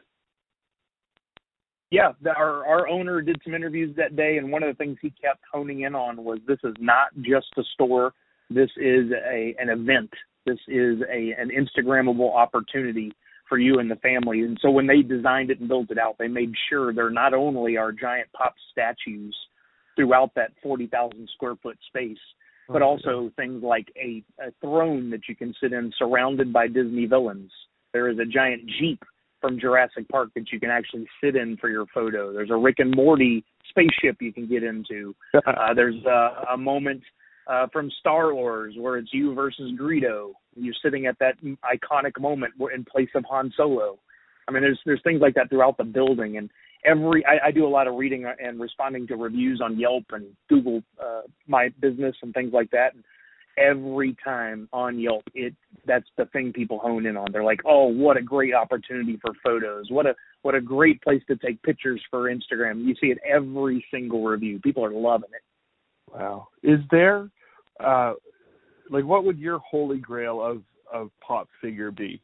Yeah, the, our our owner did some interviews that day, and one of the things he kept honing in on was this is not just a store. This is a an event. This is a an Instagrammable opportunity for you and the family. And so when they designed it and built it out, they made sure they're not only our giant pop statues throughout that 40,000 square foot space, but also things like a, a throne that you can sit in surrounded by Disney villains. There is a giant Jeep from Jurassic Park that you can actually sit in for your photo. There's a Rick and Morty spaceship you can get into. Uh, there's a, a moment uh, from Star Wars where it's you versus Greedo. You're sitting at that iconic moment in place of Han Solo. I mean, there's there's things like that throughout the building, and every I, I do a lot of reading and responding to reviews on Yelp and Google uh, My Business and things like that. And every time on Yelp. It that's the thing people hone in on. They're like, "Oh, what a great opportunity for photos. What a what a great place to take pictures for Instagram." You see it every single review. People are loving it. Wow. Is there uh like what would your holy grail of of pop figure be?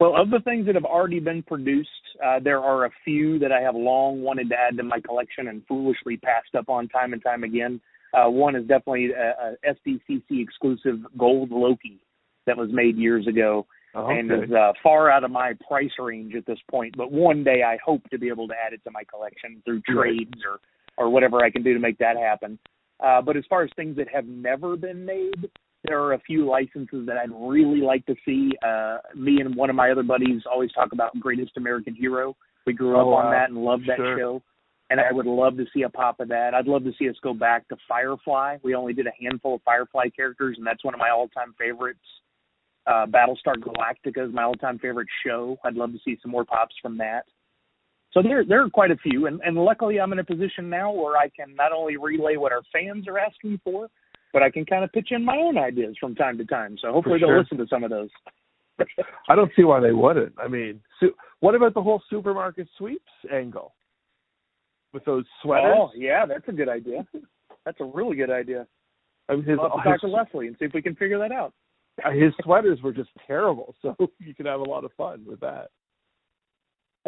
Well, of the things that have already been produced, uh, there are a few that I have long wanted to add to my collection and foolishly passed up on time and time again. Uh, one is definitely a, a SDCC exclusive gold Loki that was made years ago okay. and is uh, far out of my price range at this point. But one day I hope to be able to add it to my collection through trades or or whatever I can do to make that happen. Uh, but as far as things that have never been made, there are a few licenses that I'd really like to see. Uh, me and one of my other buddies always talk about Greatest American Hero. We grew oh, up wow. on that and loved that sure. show. And I would love to see a pop of that. I'd love to see us go back to Firefly. We only did a handful of Firefly characters, and that's one of my all-time favorites. Uh, Battlestar Galactica is my all-time favorite show. I'd love to see some more pops from that. So there, there are quite a few, and, and luckily I'm in a position now where I can not only relay what our fans are asking for, but I can kind of pitch in my own ideas from time to time. So hopefully sure. they'll listen to some of those. I don't see why they wouldn't. I mean, so what about the whole supermarket sweeps angle with those sweaters? Oh yeah, that's a good idea. That's a really good idea. I mean, his, I'll have to talk to Leslie and see if we can figure that out. His sweaters were just terrible, so you could have a lot of fun with that.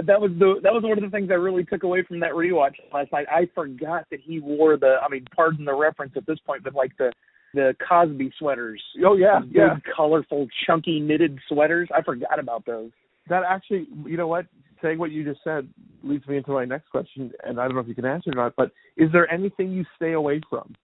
That was the that was one of the things I really took away from that rewatch last night. I forgot that he wore the I mean, pardon the reference at this point, but like the the Cosby sweaters. Oh yeah, big, yeah. colorful, chunky knitted sweaters. I forgot about those. That actually, you know what? Saying what you just said leads me into my next question, and I don't know if you can answer or not. But is there anything you stay away from?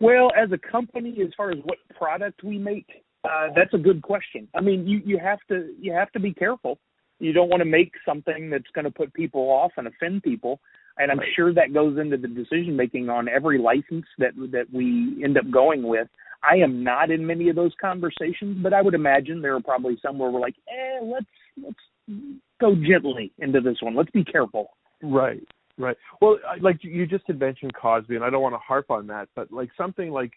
Well, as a company, as far as what product we make, uh, that's a good question. I mean, you you have to you have to be careful. You don't want to make something that's going to put people off and offend people. And I'm Right. sure that goes into the decision making on every license that that we end up going with. I am not in many of those conversations, but I would imagine there are probably some where we're like, eh, let's let's go gently into this one. Let's be careful. Right, right. Well, like you just had mentioned Cosby, and I don't want to harp on that, but like something like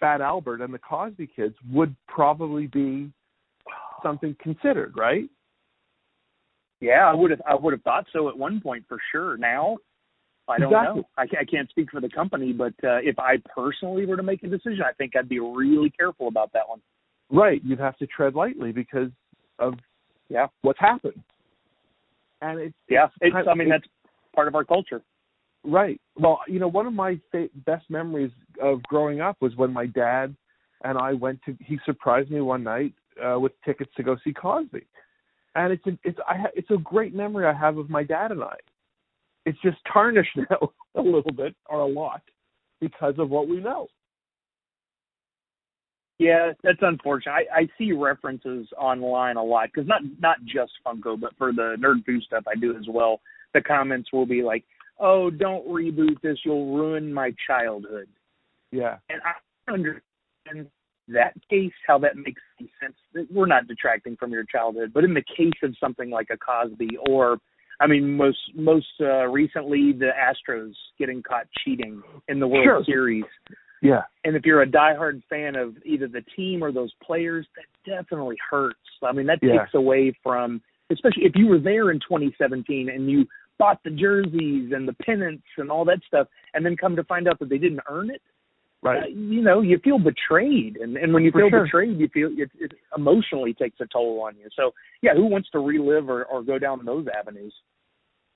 Fat Albert and the Cosby Kids would probably be something considered, right? Yeah, I would have I would have thought so at one point for sure. Now, I don't Exactly. know. I, I can't speak for the company, but uh, if I personally were to make a decision, I think I'd be really careful about that one. Right. You'd have to tread lightly because of Yeah. what's happened. And it's Yeah, it's. I mean, it- that's part of our culture. Right. Well, you know, one of my best memories of growing up was when my dad and I went to. He surprised me one night uh, with tickets to go see Cosby, and it's a, it's I ha- it's a great memory I have of my dad and I. It's just tarnished now a little bit or a lot because of what we know. Yeah, that's unfortunate. I, I see references online a lot because not not just Funko, but for the Nerd Food stuff I do as well. The comments will be like, "Oh, don't reboot this; you'll ruin my childhood." Yeah. And I understand that case how that makes sense. We're not detracting from your childhood, but in the case of something like a Cosby, or I mean, most most uh, recently the Astros getting caught cheating in the World Sure. Series. Yeah. And if you're a diehard fan of either the team or those players, that definitely hurts. I mean, that Yeah. takes away from, especially if you were there in 2017 and you bought the jerseys and the pennants and all that stuff, and then come to find out that they didn't earn it. Uh, Right. you know, you feel betrayed, and and when you For feel sure. betrayed, you feel it, it emotionally takes a toll on you. So, yeah, who wants to relive or or go down those avenues?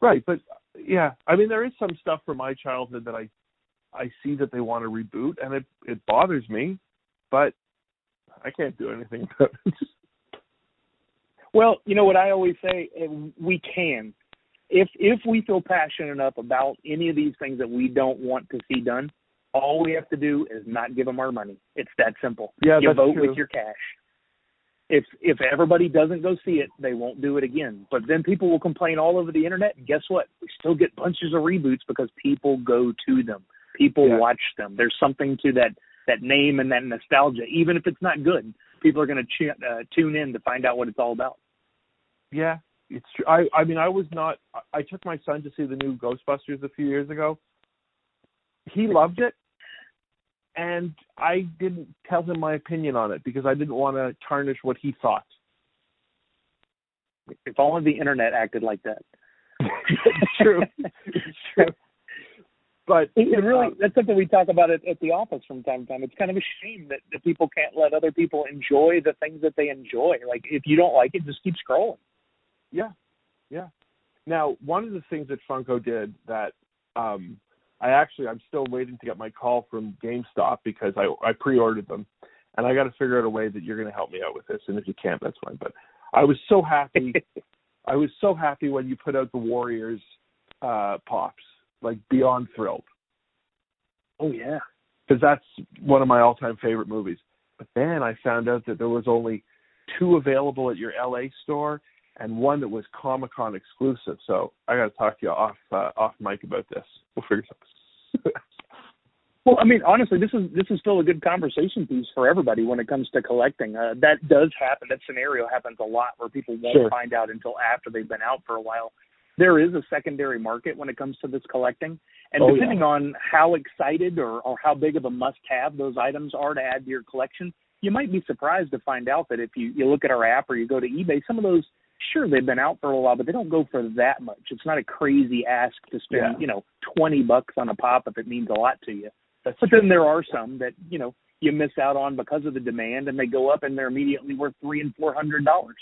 Right, but yeah, I mean there is some stuff from my childhood that I I see that they want to reboot and it it bothers me, but I can't do anything about it. Well, you know what I always say, we can. If if we feel passionate enough about any of these things that we don't want to see done, all we have to do is not give them our money. It's that simple. Yeah, you that's vote true. with your cash. If if everybody doesn't go see it, they won't do it again. But then people will complain all over the internet, and guess what? We still get bunches of reboots because people go to them. People Yeah. watch them. There's something to that that name and that nostalgia, even if it's not good. People are going to ch- uh, tune in to find out what it's all about. Yeah, it's true. I I mean I was not. I- took my son to see the new Ghostbusters a few years ago, he loved it, and I didn't tell him my opinion on it because I didn't want to tarnish what he thought. If only the internet acted like that. it's true. It's true. But it really um, that's something we talk about at, at the office from time to time. It's kind of a shame that, that people can't let other people enjoy the things that they enjoy. Like if you don't like it, just keep scrolling. Yeah, yeah. Now, one of the things that Funko did that um, I actually I'm still waiting to get my call from GameStop because I I pre-ordered them, and I got to figure out a way that you're going to help me out with this. And if you can't, that's fine. But I was so happy. I was so happy when you put out the Warriors uh, pops like beyond thrilled. Oh yeah, because that's one of my all-time favorite movies. But then I found out that there was only two available at your LA store and one that was Comic Con exclusive. So I got to talk to you off uh, off mic about this. We'll figure something. well, I mean, honestly, this is this is still a good conversation piece for everybody when it comes to collecting. Uh, that does happen. That scenario happens a lot where people won't sure. find out until after they've been out for a while there is a secondary market when it comes to this collecting. And oh, depending yeah. on how excited or, or how big of a must have those items are to add to your collection, you might be surprised to find out that if you, you look at our app or you go to eBay, some of those, sure, they've been out for a while, but they don't go for that much. It's not a crazy ask to spend, yeah. you know, 20 bucks on a pop if it means a lot to you. That's but true. then there are some that, you know, you miss out on because of the demand and they go up and they're immediately worth three and four hundred dollars.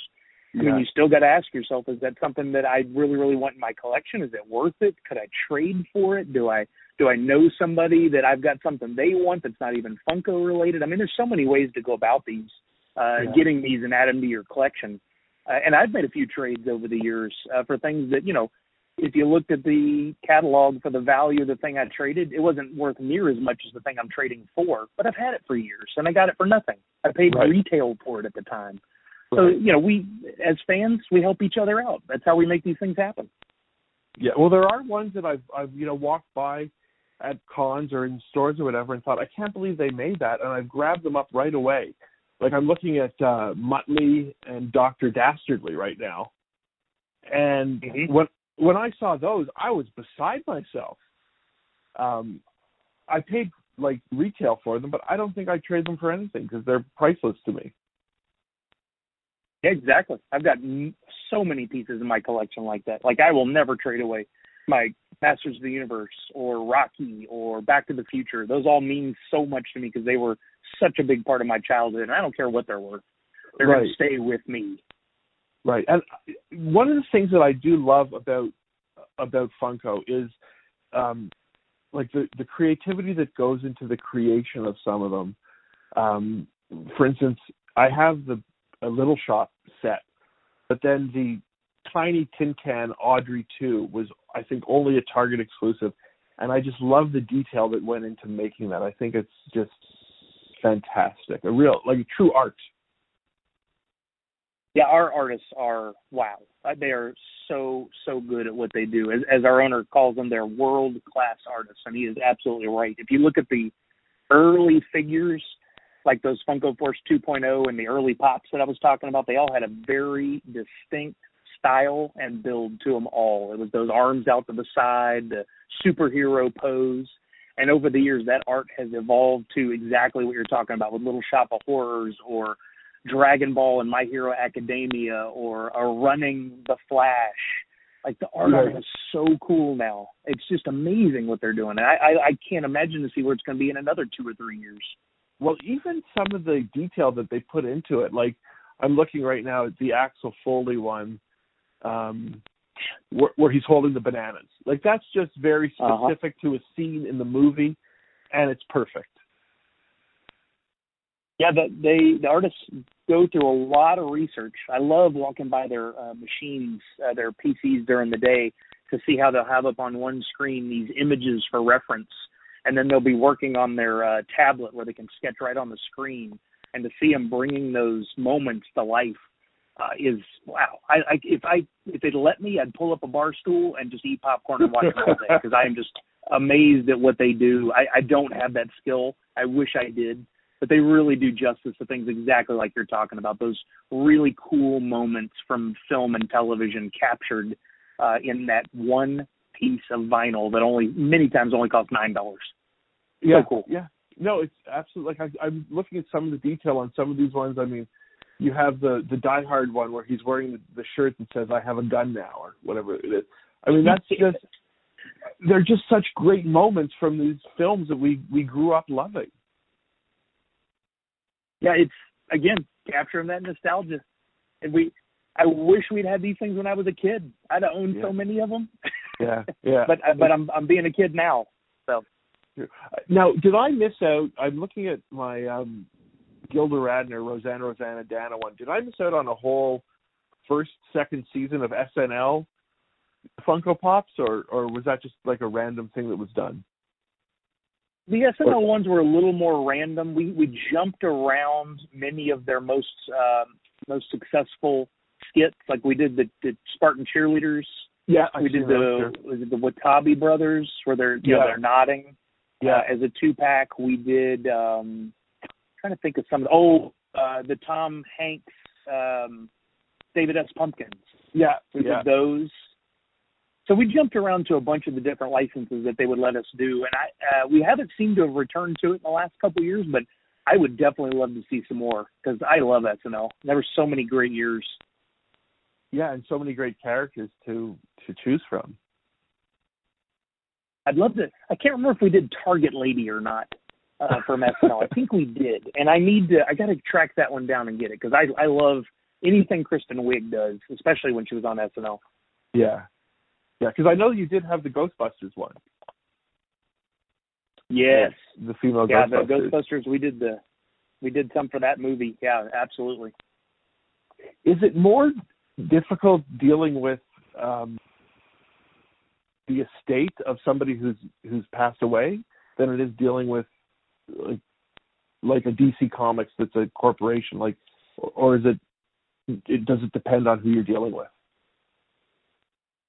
I mean, you still got to ask yourself: Is that something that I really, really want in my collection? Is it worth it? Could I trade for it? Do I do I know somebody that I've got something they want that's not even Funko related? I mean, there's so many ways to go about these, uh, Yeah. getting these and add them to your collection. Uh, and I've made a few trades over the years uh, for things that you know. If you looked at the catalog for the value of the thing I traded, it wasn't worth near as much as the thing I'm trading for. But I've had it for years, and I got it for nothing. I paid Right. retail for it at the time. So Right. you know, we as fans, we help each other out. That's how we make these things happen. Yeah, well, there are ones that I've I've you know walked by at cons or in stores or whatever and thought I can't believe they made that, and I've grabbed them up right away. Like I'm looking at uh, Muttley and Doctor Dastardly right now, and Mhm. when when I saw those, I was beside myself. Um, I paid like retail for them, but I don't think I'd trade them for anything because they're priceless to me. Yeah, exactly. I've got m- so many pieces in my collection like that. Like I will never trade away my Masters of the Universe or Rocky or Back to the Future. Those all mean so much to me because they were such a big part of my childhood, and I don't care what they're worth. They're going to stay with me. Right. And one of the things that I do love about about Funko is um like the the creativity that goes into the creation of some of them. Um for instance, I have the a little shop set, but then the tiny tin can Audrey 2 was I think only a Target exclusive and I just love the detail that went into making that. I think it's just fantastic. A real like true art. Yeah, our artists are wow. Uh, They are so so good at what they do. As, as our owner calls them, they're world class artists, and he is absolutely right. If you look at the early figures, like those Funko Force 2.0 and the early pops that I was talking about, they all had a very distinct style and build to them all. It was those arms out to the side, the superhero pose. And over the years, that art has evolved to exactly what you're talking about with Little Shop of Horrors or Dragon Ball and My Hero Academia or, or running the Flash. Like the art Right. is so cool now. It's just amazing what they're doing. And I, I, I can't imagine to see where it's going to be in another two or three years. Well, even some of the detail that they put into it, like I'm looking right now at the Axel Foley one, um, where, where he's holding the bananas. Like that's just very Uh-huh. specific to a scene in the movie, and it's perfect. Yeah, the, they the artists go through a lot of research. I love walking by their uh, machines, uh, their PCs during the day to see how they'll have up on one screen these images for reference, and then they'll be working on their uh, tablet where they can sketch right on the screen, and to see them bringing those moments to life uh, is wow. I, I if I if they'd let me, I'd pull up a bar stool and just eat popcorn and watch it all day because I am just amazed at what they do. I, I don't have that skill. I wish I did but they really do justice to things exactly like you're talking about. Those really cool moments from film and television captured uh, in that one piece of vinyl that only many times only costs nine dollars. Yeah, so cool. Yeah, no, it's absolutely like I, I'm looking at some of the detail on some of these ones. I mean, you have the the Die Hard one where he's wearing the, the shirt that says "I have a gun now" or whatever it is. I mean, that's just they're just such great moments from these films that we we grew up loving. Yeah, it's again capturing that nostalgia, and we. I wish we'd had these things when I was a kid. I'd have owned Yeah. so many of them. Yeah, yeah. but but I'm I'm being a kid now. So Now, did I miss out? I'm looking at my um, Gilda Radner, Rosanna, Rosanna, Dana one. Did I miss out on a whole first, second season of SNL Funko Pops, or or was that just like a random thing that was done? The SNL ones were a little more random. We we jumped around many of their most um, most successful skits. Like we did the, the Spartan cheerleaders. Yeah, we did the was it the Butabi brothers where they're you know, they're nodding. yeah, Uh, as a two pack, we did. um Trying to think of some. Oh, uh, the Tom Hanks, um, David S. Pumpkins. yeah, We yeah. did those. So we jumped around to a bunch of the different licenses that they would let us do, and I uh, we haven't seemed to have returned to it in the last couple of years, but I would definitely love to see some more because I love SNL. There were so many great years. yeah, and so many great characters to to choose from. I'd love to. I can't remember if we did Target Lady or not uh, from SNL. I think we did, and I need to. I got to track that one down and get it because I I love anything Kristen Wiig does, especially when she was on SNL. Yeah, yeah, because I know you did have the Ghostbusters one. Yes. the female Yeah, Ghostbusters. the Ghostbusters. We did the we did some for that movie. Yeah, absolutely. is it more difficult dealing with um, the estate of somebody who's who's passed away than it is dealing with like like a DC Comics that's a corporation like or, is it it does it depend on who you're dealing with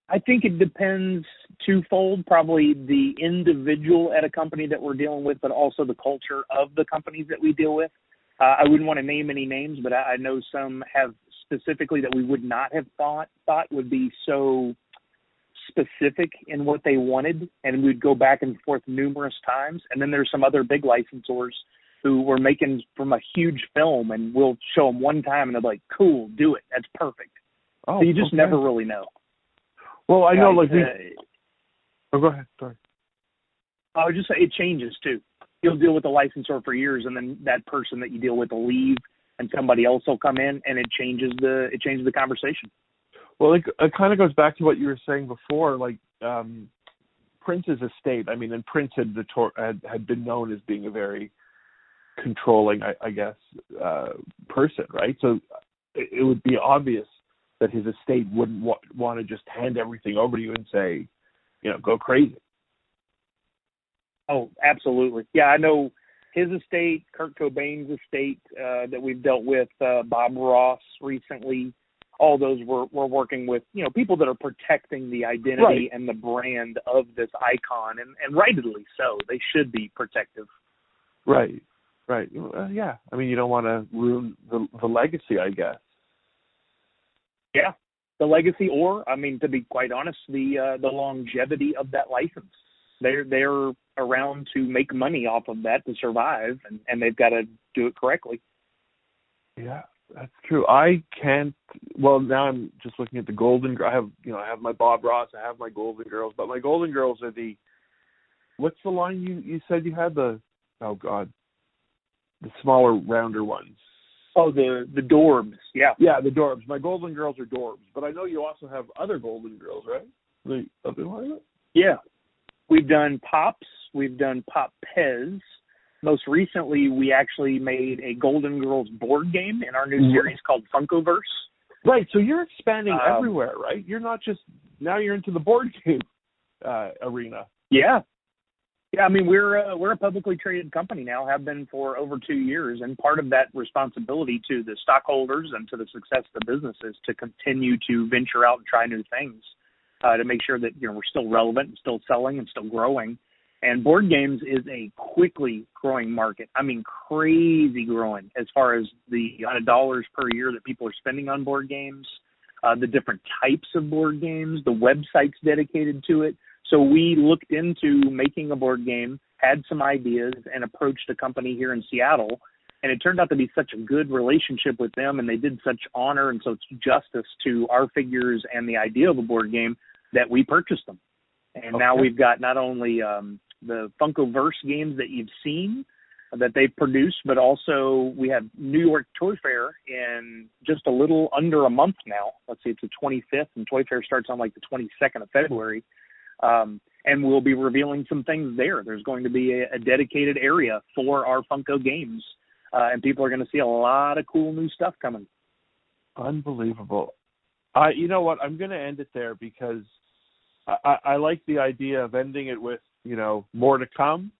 I think it depends twofold. Probably the individual at a company that we're dealing with, but also the culture of the companies that we deal with. Uh, I wouldn't want to name any names, but I, I know some have specifically that we would not have thought thought would be so specific in what they wanted, and we'd go back and forth numerous times. And then there's some other big licensors who were making from a huge film, and we'll show them one time, and they're like, "Cool, do it. That's perfect." oh so you just okay. never really know. well I know like we, uh, oh go ahead sorry I would just say it changes too. You'll deal with the licensor for years, and then that person that you deal with will leave, and somebody else will come in, and it changes the it changes the conversation. Well it, it kind of goes back to what you were saying before like um Prince's estate I mean and Prince had the tor- had, had been known as being a very controlling, I, I guess, uh, person, right? So it, it would be obvious that his estate wouldn't wa- want to just hand everything over to you and say, you know, go crazy. Oh, absolutely. Yeah, I know his estate, Kurt Cobain's estate uh, that we've dealt with, uh, Bob Ross recently. All those we're we're working with, you know, people that are protecting the identity Right. and the brand of this icon, and and rightly so. They should be protective. Right, right. Uh, yeah, I mean, you don't want to ruin the the legacy, I guess. Yeah, the legacy, or I mean, to be quite honest, the uh, the longevity of that license. They're they're around to make money off of that to survive, and and they've got to do it correctly. Yeah, that's true. I can't. Well, now I'm just looking at the Golden. I have, you know, I have my Bob Ross. I have my Golden Girls, but my Golden Girls are the. What's the line you you said you had the? Oh God, the smaller, rounder ones. Oh, the the Dorbz, yeah, Yeah, the Dorbz. My Golden Girls are Dorbz, but I know you also have other Golden Girls, right? The other one. yeah. We've done pops, we've done pop Pez. Most recently, we actually made a Golden Girls board game in our new Mhm. series called Funkoverse. Right. So you're expanding Um, everywhere, right? You're not just now. You're into the board game uh, arena. Yeah. Yeah, I mean we're uh, we're a publicly traded company now, have been for over two years, and part of that responsibility to the stockholders and to the success of the business is to continue to venture out and try new things, uh, to make sure that you know we're still relevant and still selling and still growing. And board games is a quickly growing market. I mean, crazy growing as far as the amount of dollars per year that people are spending on board games, uh, the different types of board games, the websites dedicated to it. So we looked into making a board game, had some ideas and approached a company here in Seattle and it turned out to be such a good relationship with them and they did such honor and such justice to our figures and the idea of a board game that we purchased them and okay. now we've got not only um, the funkoverse games that you've seen that they've produced but also we have new york toy fair in just a little under a month now let's see it's the 25th and toy fair starts on like the 22nd of february um, and we'll be revealing some things there there's going to be a, a dedicated area for our funko games uh, and people are going to see a lot of cool new stuff coming. Unbelievable. I, you know what? I'm going to end it there because I, I like the idea of ending it with, you know, more to come.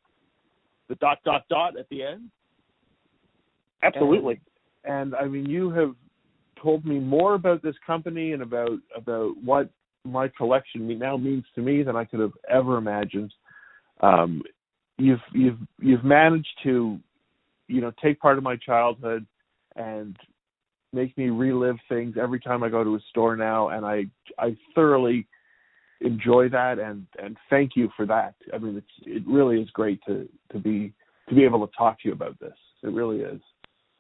The dot dot dot at the end. Absolutely. And, and I mean, you have told me more about this company and about about what my collection now means to me than I could have ever imagined. Um, you've you've you've managed to you know take part of my childhood and make me relive things every time I go to a store now and I I thoroughly enjoy that and and thank you for that. I mean it's it really is great to to be to be able to talk to you about this. It really is.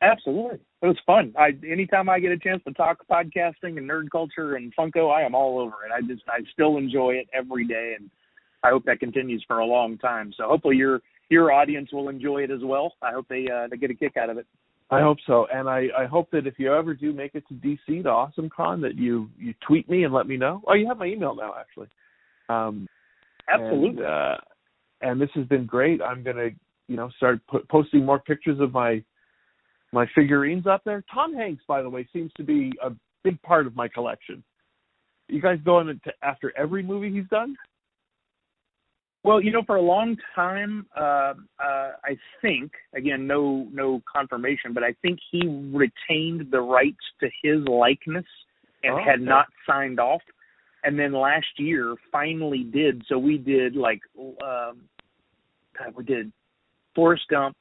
Absolutely. It was fun. I anytime I get a chance to talk podcasting and nerd culture and Funko, I am all over it. I just I still enjoy it every day and I hope that continues for a long time. So hopefully you're your audience will enjoy it as well. I hope they uh, they get a kick out of it. I hope so, and I, I hope that if you ever do make it to DC to Awesome Con, that you you tweet me and let me know. Oh, you have my email now, actually. Um, Absolutely. And, uh, and this has been great. I'm gonna you know start put, posting more pictures of my my figurines up there. Tom Hanks, by the way, seems to be a big part of my collection. You guys going into after every movie he's done? Well, you know, for a long time, uh, uh, I think again, no no confirmation, but I think he retained the rights to his likeness and oh, had okay. not signed off. And then last year, finally did. So we did like, um, God, we did Forrest Gump,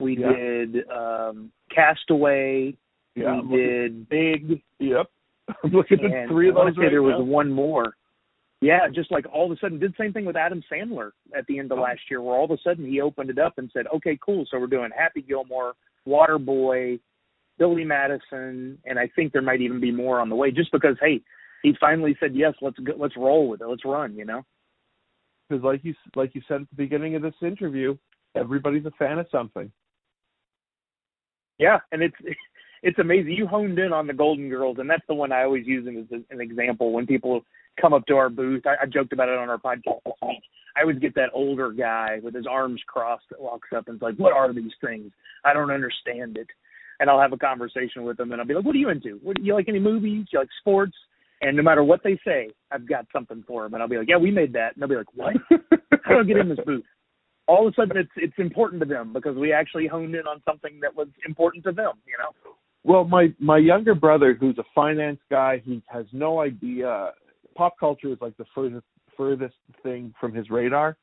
we yeah. did um, Castaway, yeah, we did Big. Yep, I'm looking at three of those. I want to say there was one more yeah, just like all of a sudden did the same thing with Adam Sandler at the end of oh. last year, where all of a sudden he opened it up and said, "Okay, cool. So we're doing Happy Gilmore, Waterboy, Billy Madison, and I think there might even be more on the way." Just because, hey, he finally said yes. Let's go, let's roll with it. Let's run. You know. Because like you like you said at the beginning of this interview, everybody's a fan of something. Yeah, and it's it's amazing. You honed in on the Golden Girls, and that's the one I always use as an example when people come up to our booth. I, I joked about it on our podcast this week. I always get that older guy with his arms crossed that walks up and is like, "What are these things? I don't understand it." And I'll have a conversation with them, and I'll be like, "What are you into? What, you like any movies? You like sports?" And no matter what they say, I've got something for them. And I'll be like, "Yeah, we made that." And they'll be like, "What? How do I get in this booth?" All of a sudden, it's it's important to them because we actually honed in on something that was important to them. You know. Well, my my younger brother, who's a finance guy, he has no idea pop culture is like the furthest furthest thing from his radar.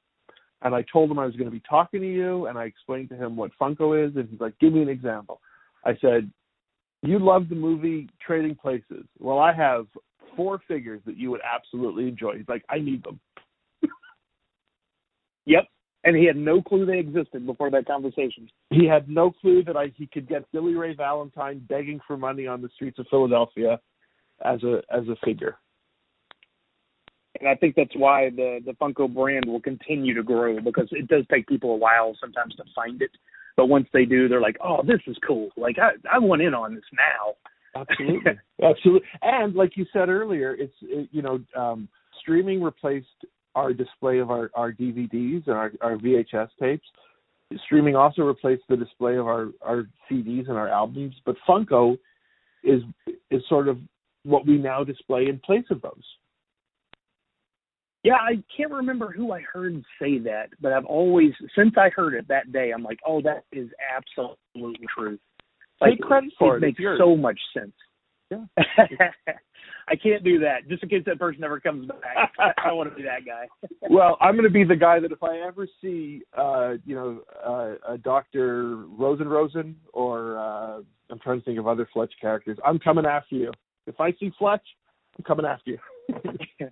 And I told him I was going to be talking to you, and I explained to him what Funko is, and he's like, "Give me an example." I said, "You love the movie Trading Places. Well, I have four figures that you would absolutely enjoy." He's like, "I need them." yep, and he had no clue they existed before that conversation. He had no clue that I he could get Billy Ray Valentine begging for money on the streets of Philadelphia as a as a figure and I think that's why the the Funko brand will continue to grow because it does take people a while sometimes to find it, but once they do, they're like, "Oh, this is cool! Like I I want in on this now." Absolutely, absolutely, and like you said earlier, it's it, you know um, streaming replaced our display of our our DVDs and our our VHS tapes. Streaming also replaced the display of our our CDs and our albums, but Funko is is sort of what we now display in place of those. Yeah, I can't remember who I heard say that, but I've always since I heard it that day, I'm like, oh, that is absolute truth. Like, Take credit for it. It makes so much sense. Yeah. I can't do that. Just in case that person never comes back. I don't want to be that guy. well, I'm going to be the guy that if I ever see, uh, you know, uh, a Doctor Rosen Rosen or uh, I'm trying to think of other Fletch characters, I'm coming after you. If I see Fletch, I'm coming after you.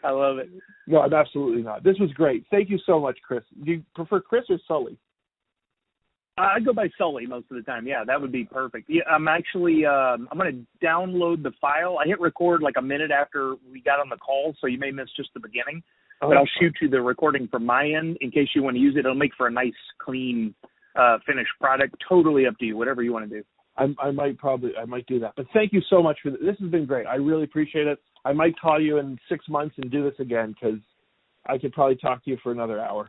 I love it. No, I'm absolutely not. This was great. Thank you so much, Chris. Do you prefer Chris or Sully? I go by Sully most of the time. Yeah, that would be perfect. Yeah, I'm actually um, I'm going to download the file. I hit record like a minute after we got on the call, so you may miss just the beginning. Oh, but I'll shoot you the recording from my end in case you want to use it. It'll make for a nice, clean, uh, finished product. Totally up to you. Whatever you want to do. I, I might probably I might do that. But thank you so much for this. This has been great. I really appreciate it. I might call you in six months and do this again because I could probably talk to you for another hour.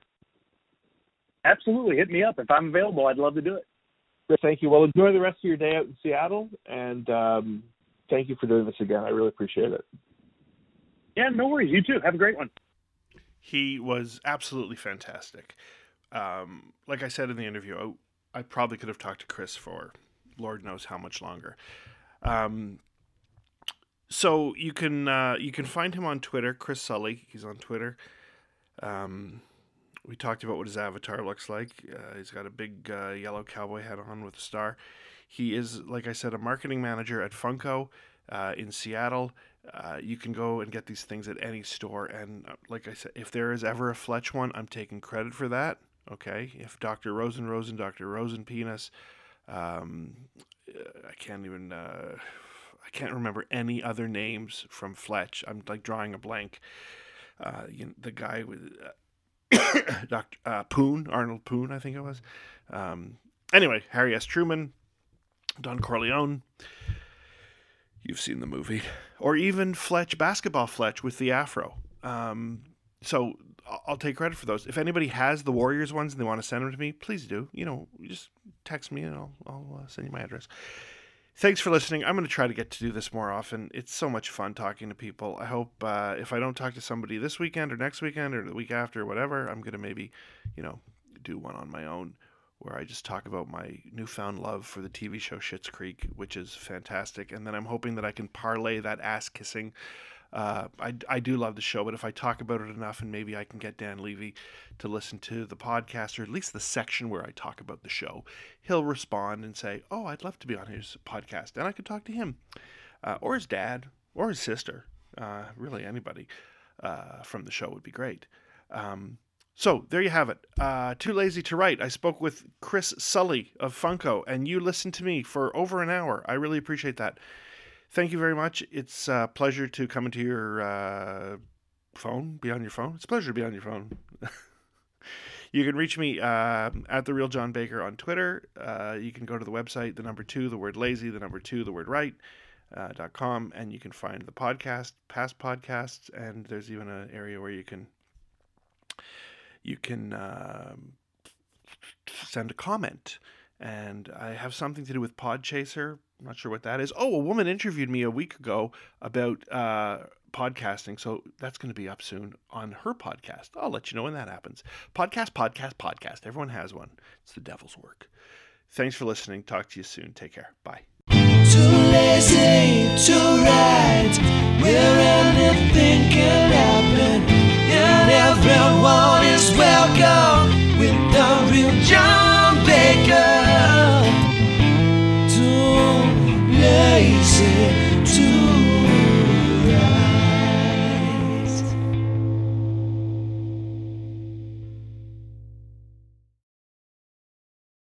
Absolutely, hit me up if I'm available. I'd love to do it. Thank you. Well, enjoy the rest of your day out in Seattle, and um, thank you for doing this again. I really appreciate it. Yeah, no worries. You too. Have a great one. He was absolutely fantastic. Um, like I said in the interview, I, I, probably could have talked to Chris for Lord knows how much longer. Um, so you can uh, you can find him on Twitter, Chris Sully. He's on Twitter. Um, we talked about what his avatar looks like. Uh, he's got a big uh, yellow cowboy hat on with a star. He is, like I said, a marketing manager at Funko uh, in Seattle. Uh, you can go and get these things at any store. And uh, like I said, if there is ever a Fletch one, I'm taking credit for that. Okay. If Dr. Rosen Rosen, Dr. Rosen Penis, um, I can't even. Uh, I can't remember any other names from Fletch. I'm like drawing a blank. You know, the guy with Dr. Uh, Poon, Arnold Poon, I think it was. Um, anyway, Harry S. Truman, Don Corleone. You've seen the movie, or even Fletch, basketball Fletch with the afro. Um, so I'll take credit for those. If anybody has the Warriors ones and they want to send them to me, please do. You know, just text me and I'll, I'll uh, send you my address. Thanks for listening. I'm going to try to get to do this more often. It's so much fun talking to people. I hope uh, if I don't talk to somebody this weekend or next weekend or the week after or whatever, I'm going to maybe, you know, do one on my own where I just talk about my newfound love for the TV show Schitt's Creek, which is fantastic. And then I'm hoping that I can parlay that ass kissing uh, I, I do love the show, but if I talk about it enough and maybe I can get Dan Levy to listen to the podcast or at least the section where I talk about the show, he'll respond and say, Oh, I'd love to be on his podcast. And I could talk to him uh, or his dad or his sister. Uh, really, anybody uh, from the show would be great. Um, so there you have it. Uh, too lazy to write. I spoke with Chris Sully of Funko, and you listened to me for over an hour. I really appreciate that thank you very much. It's a pleasure to come into your uh, phone, be on your phone. It's a pleasure to be on your phone. you can reach me uh, at the real John Baker on Twitter. Uh, you can go to the website, the number two, the word lazy, the number two, the word right. Uh, dot com and you can find the podcast past podcasts and there's even an area where you can you can um, send a comment and i have something to do with podchaser I'm not sure what that is. Oh, a woman interviewed me a week ago about uh, podcasting. So that's going to be up soon on her podcast. I'll let you know when that happens. Podcast, podcast, podcast. Everyone has one. It's the devil's work. Thanks for listening. Talk to you soon. Take care. Bye. Too lazy to anything can happen, and everyone is welcome with the real John.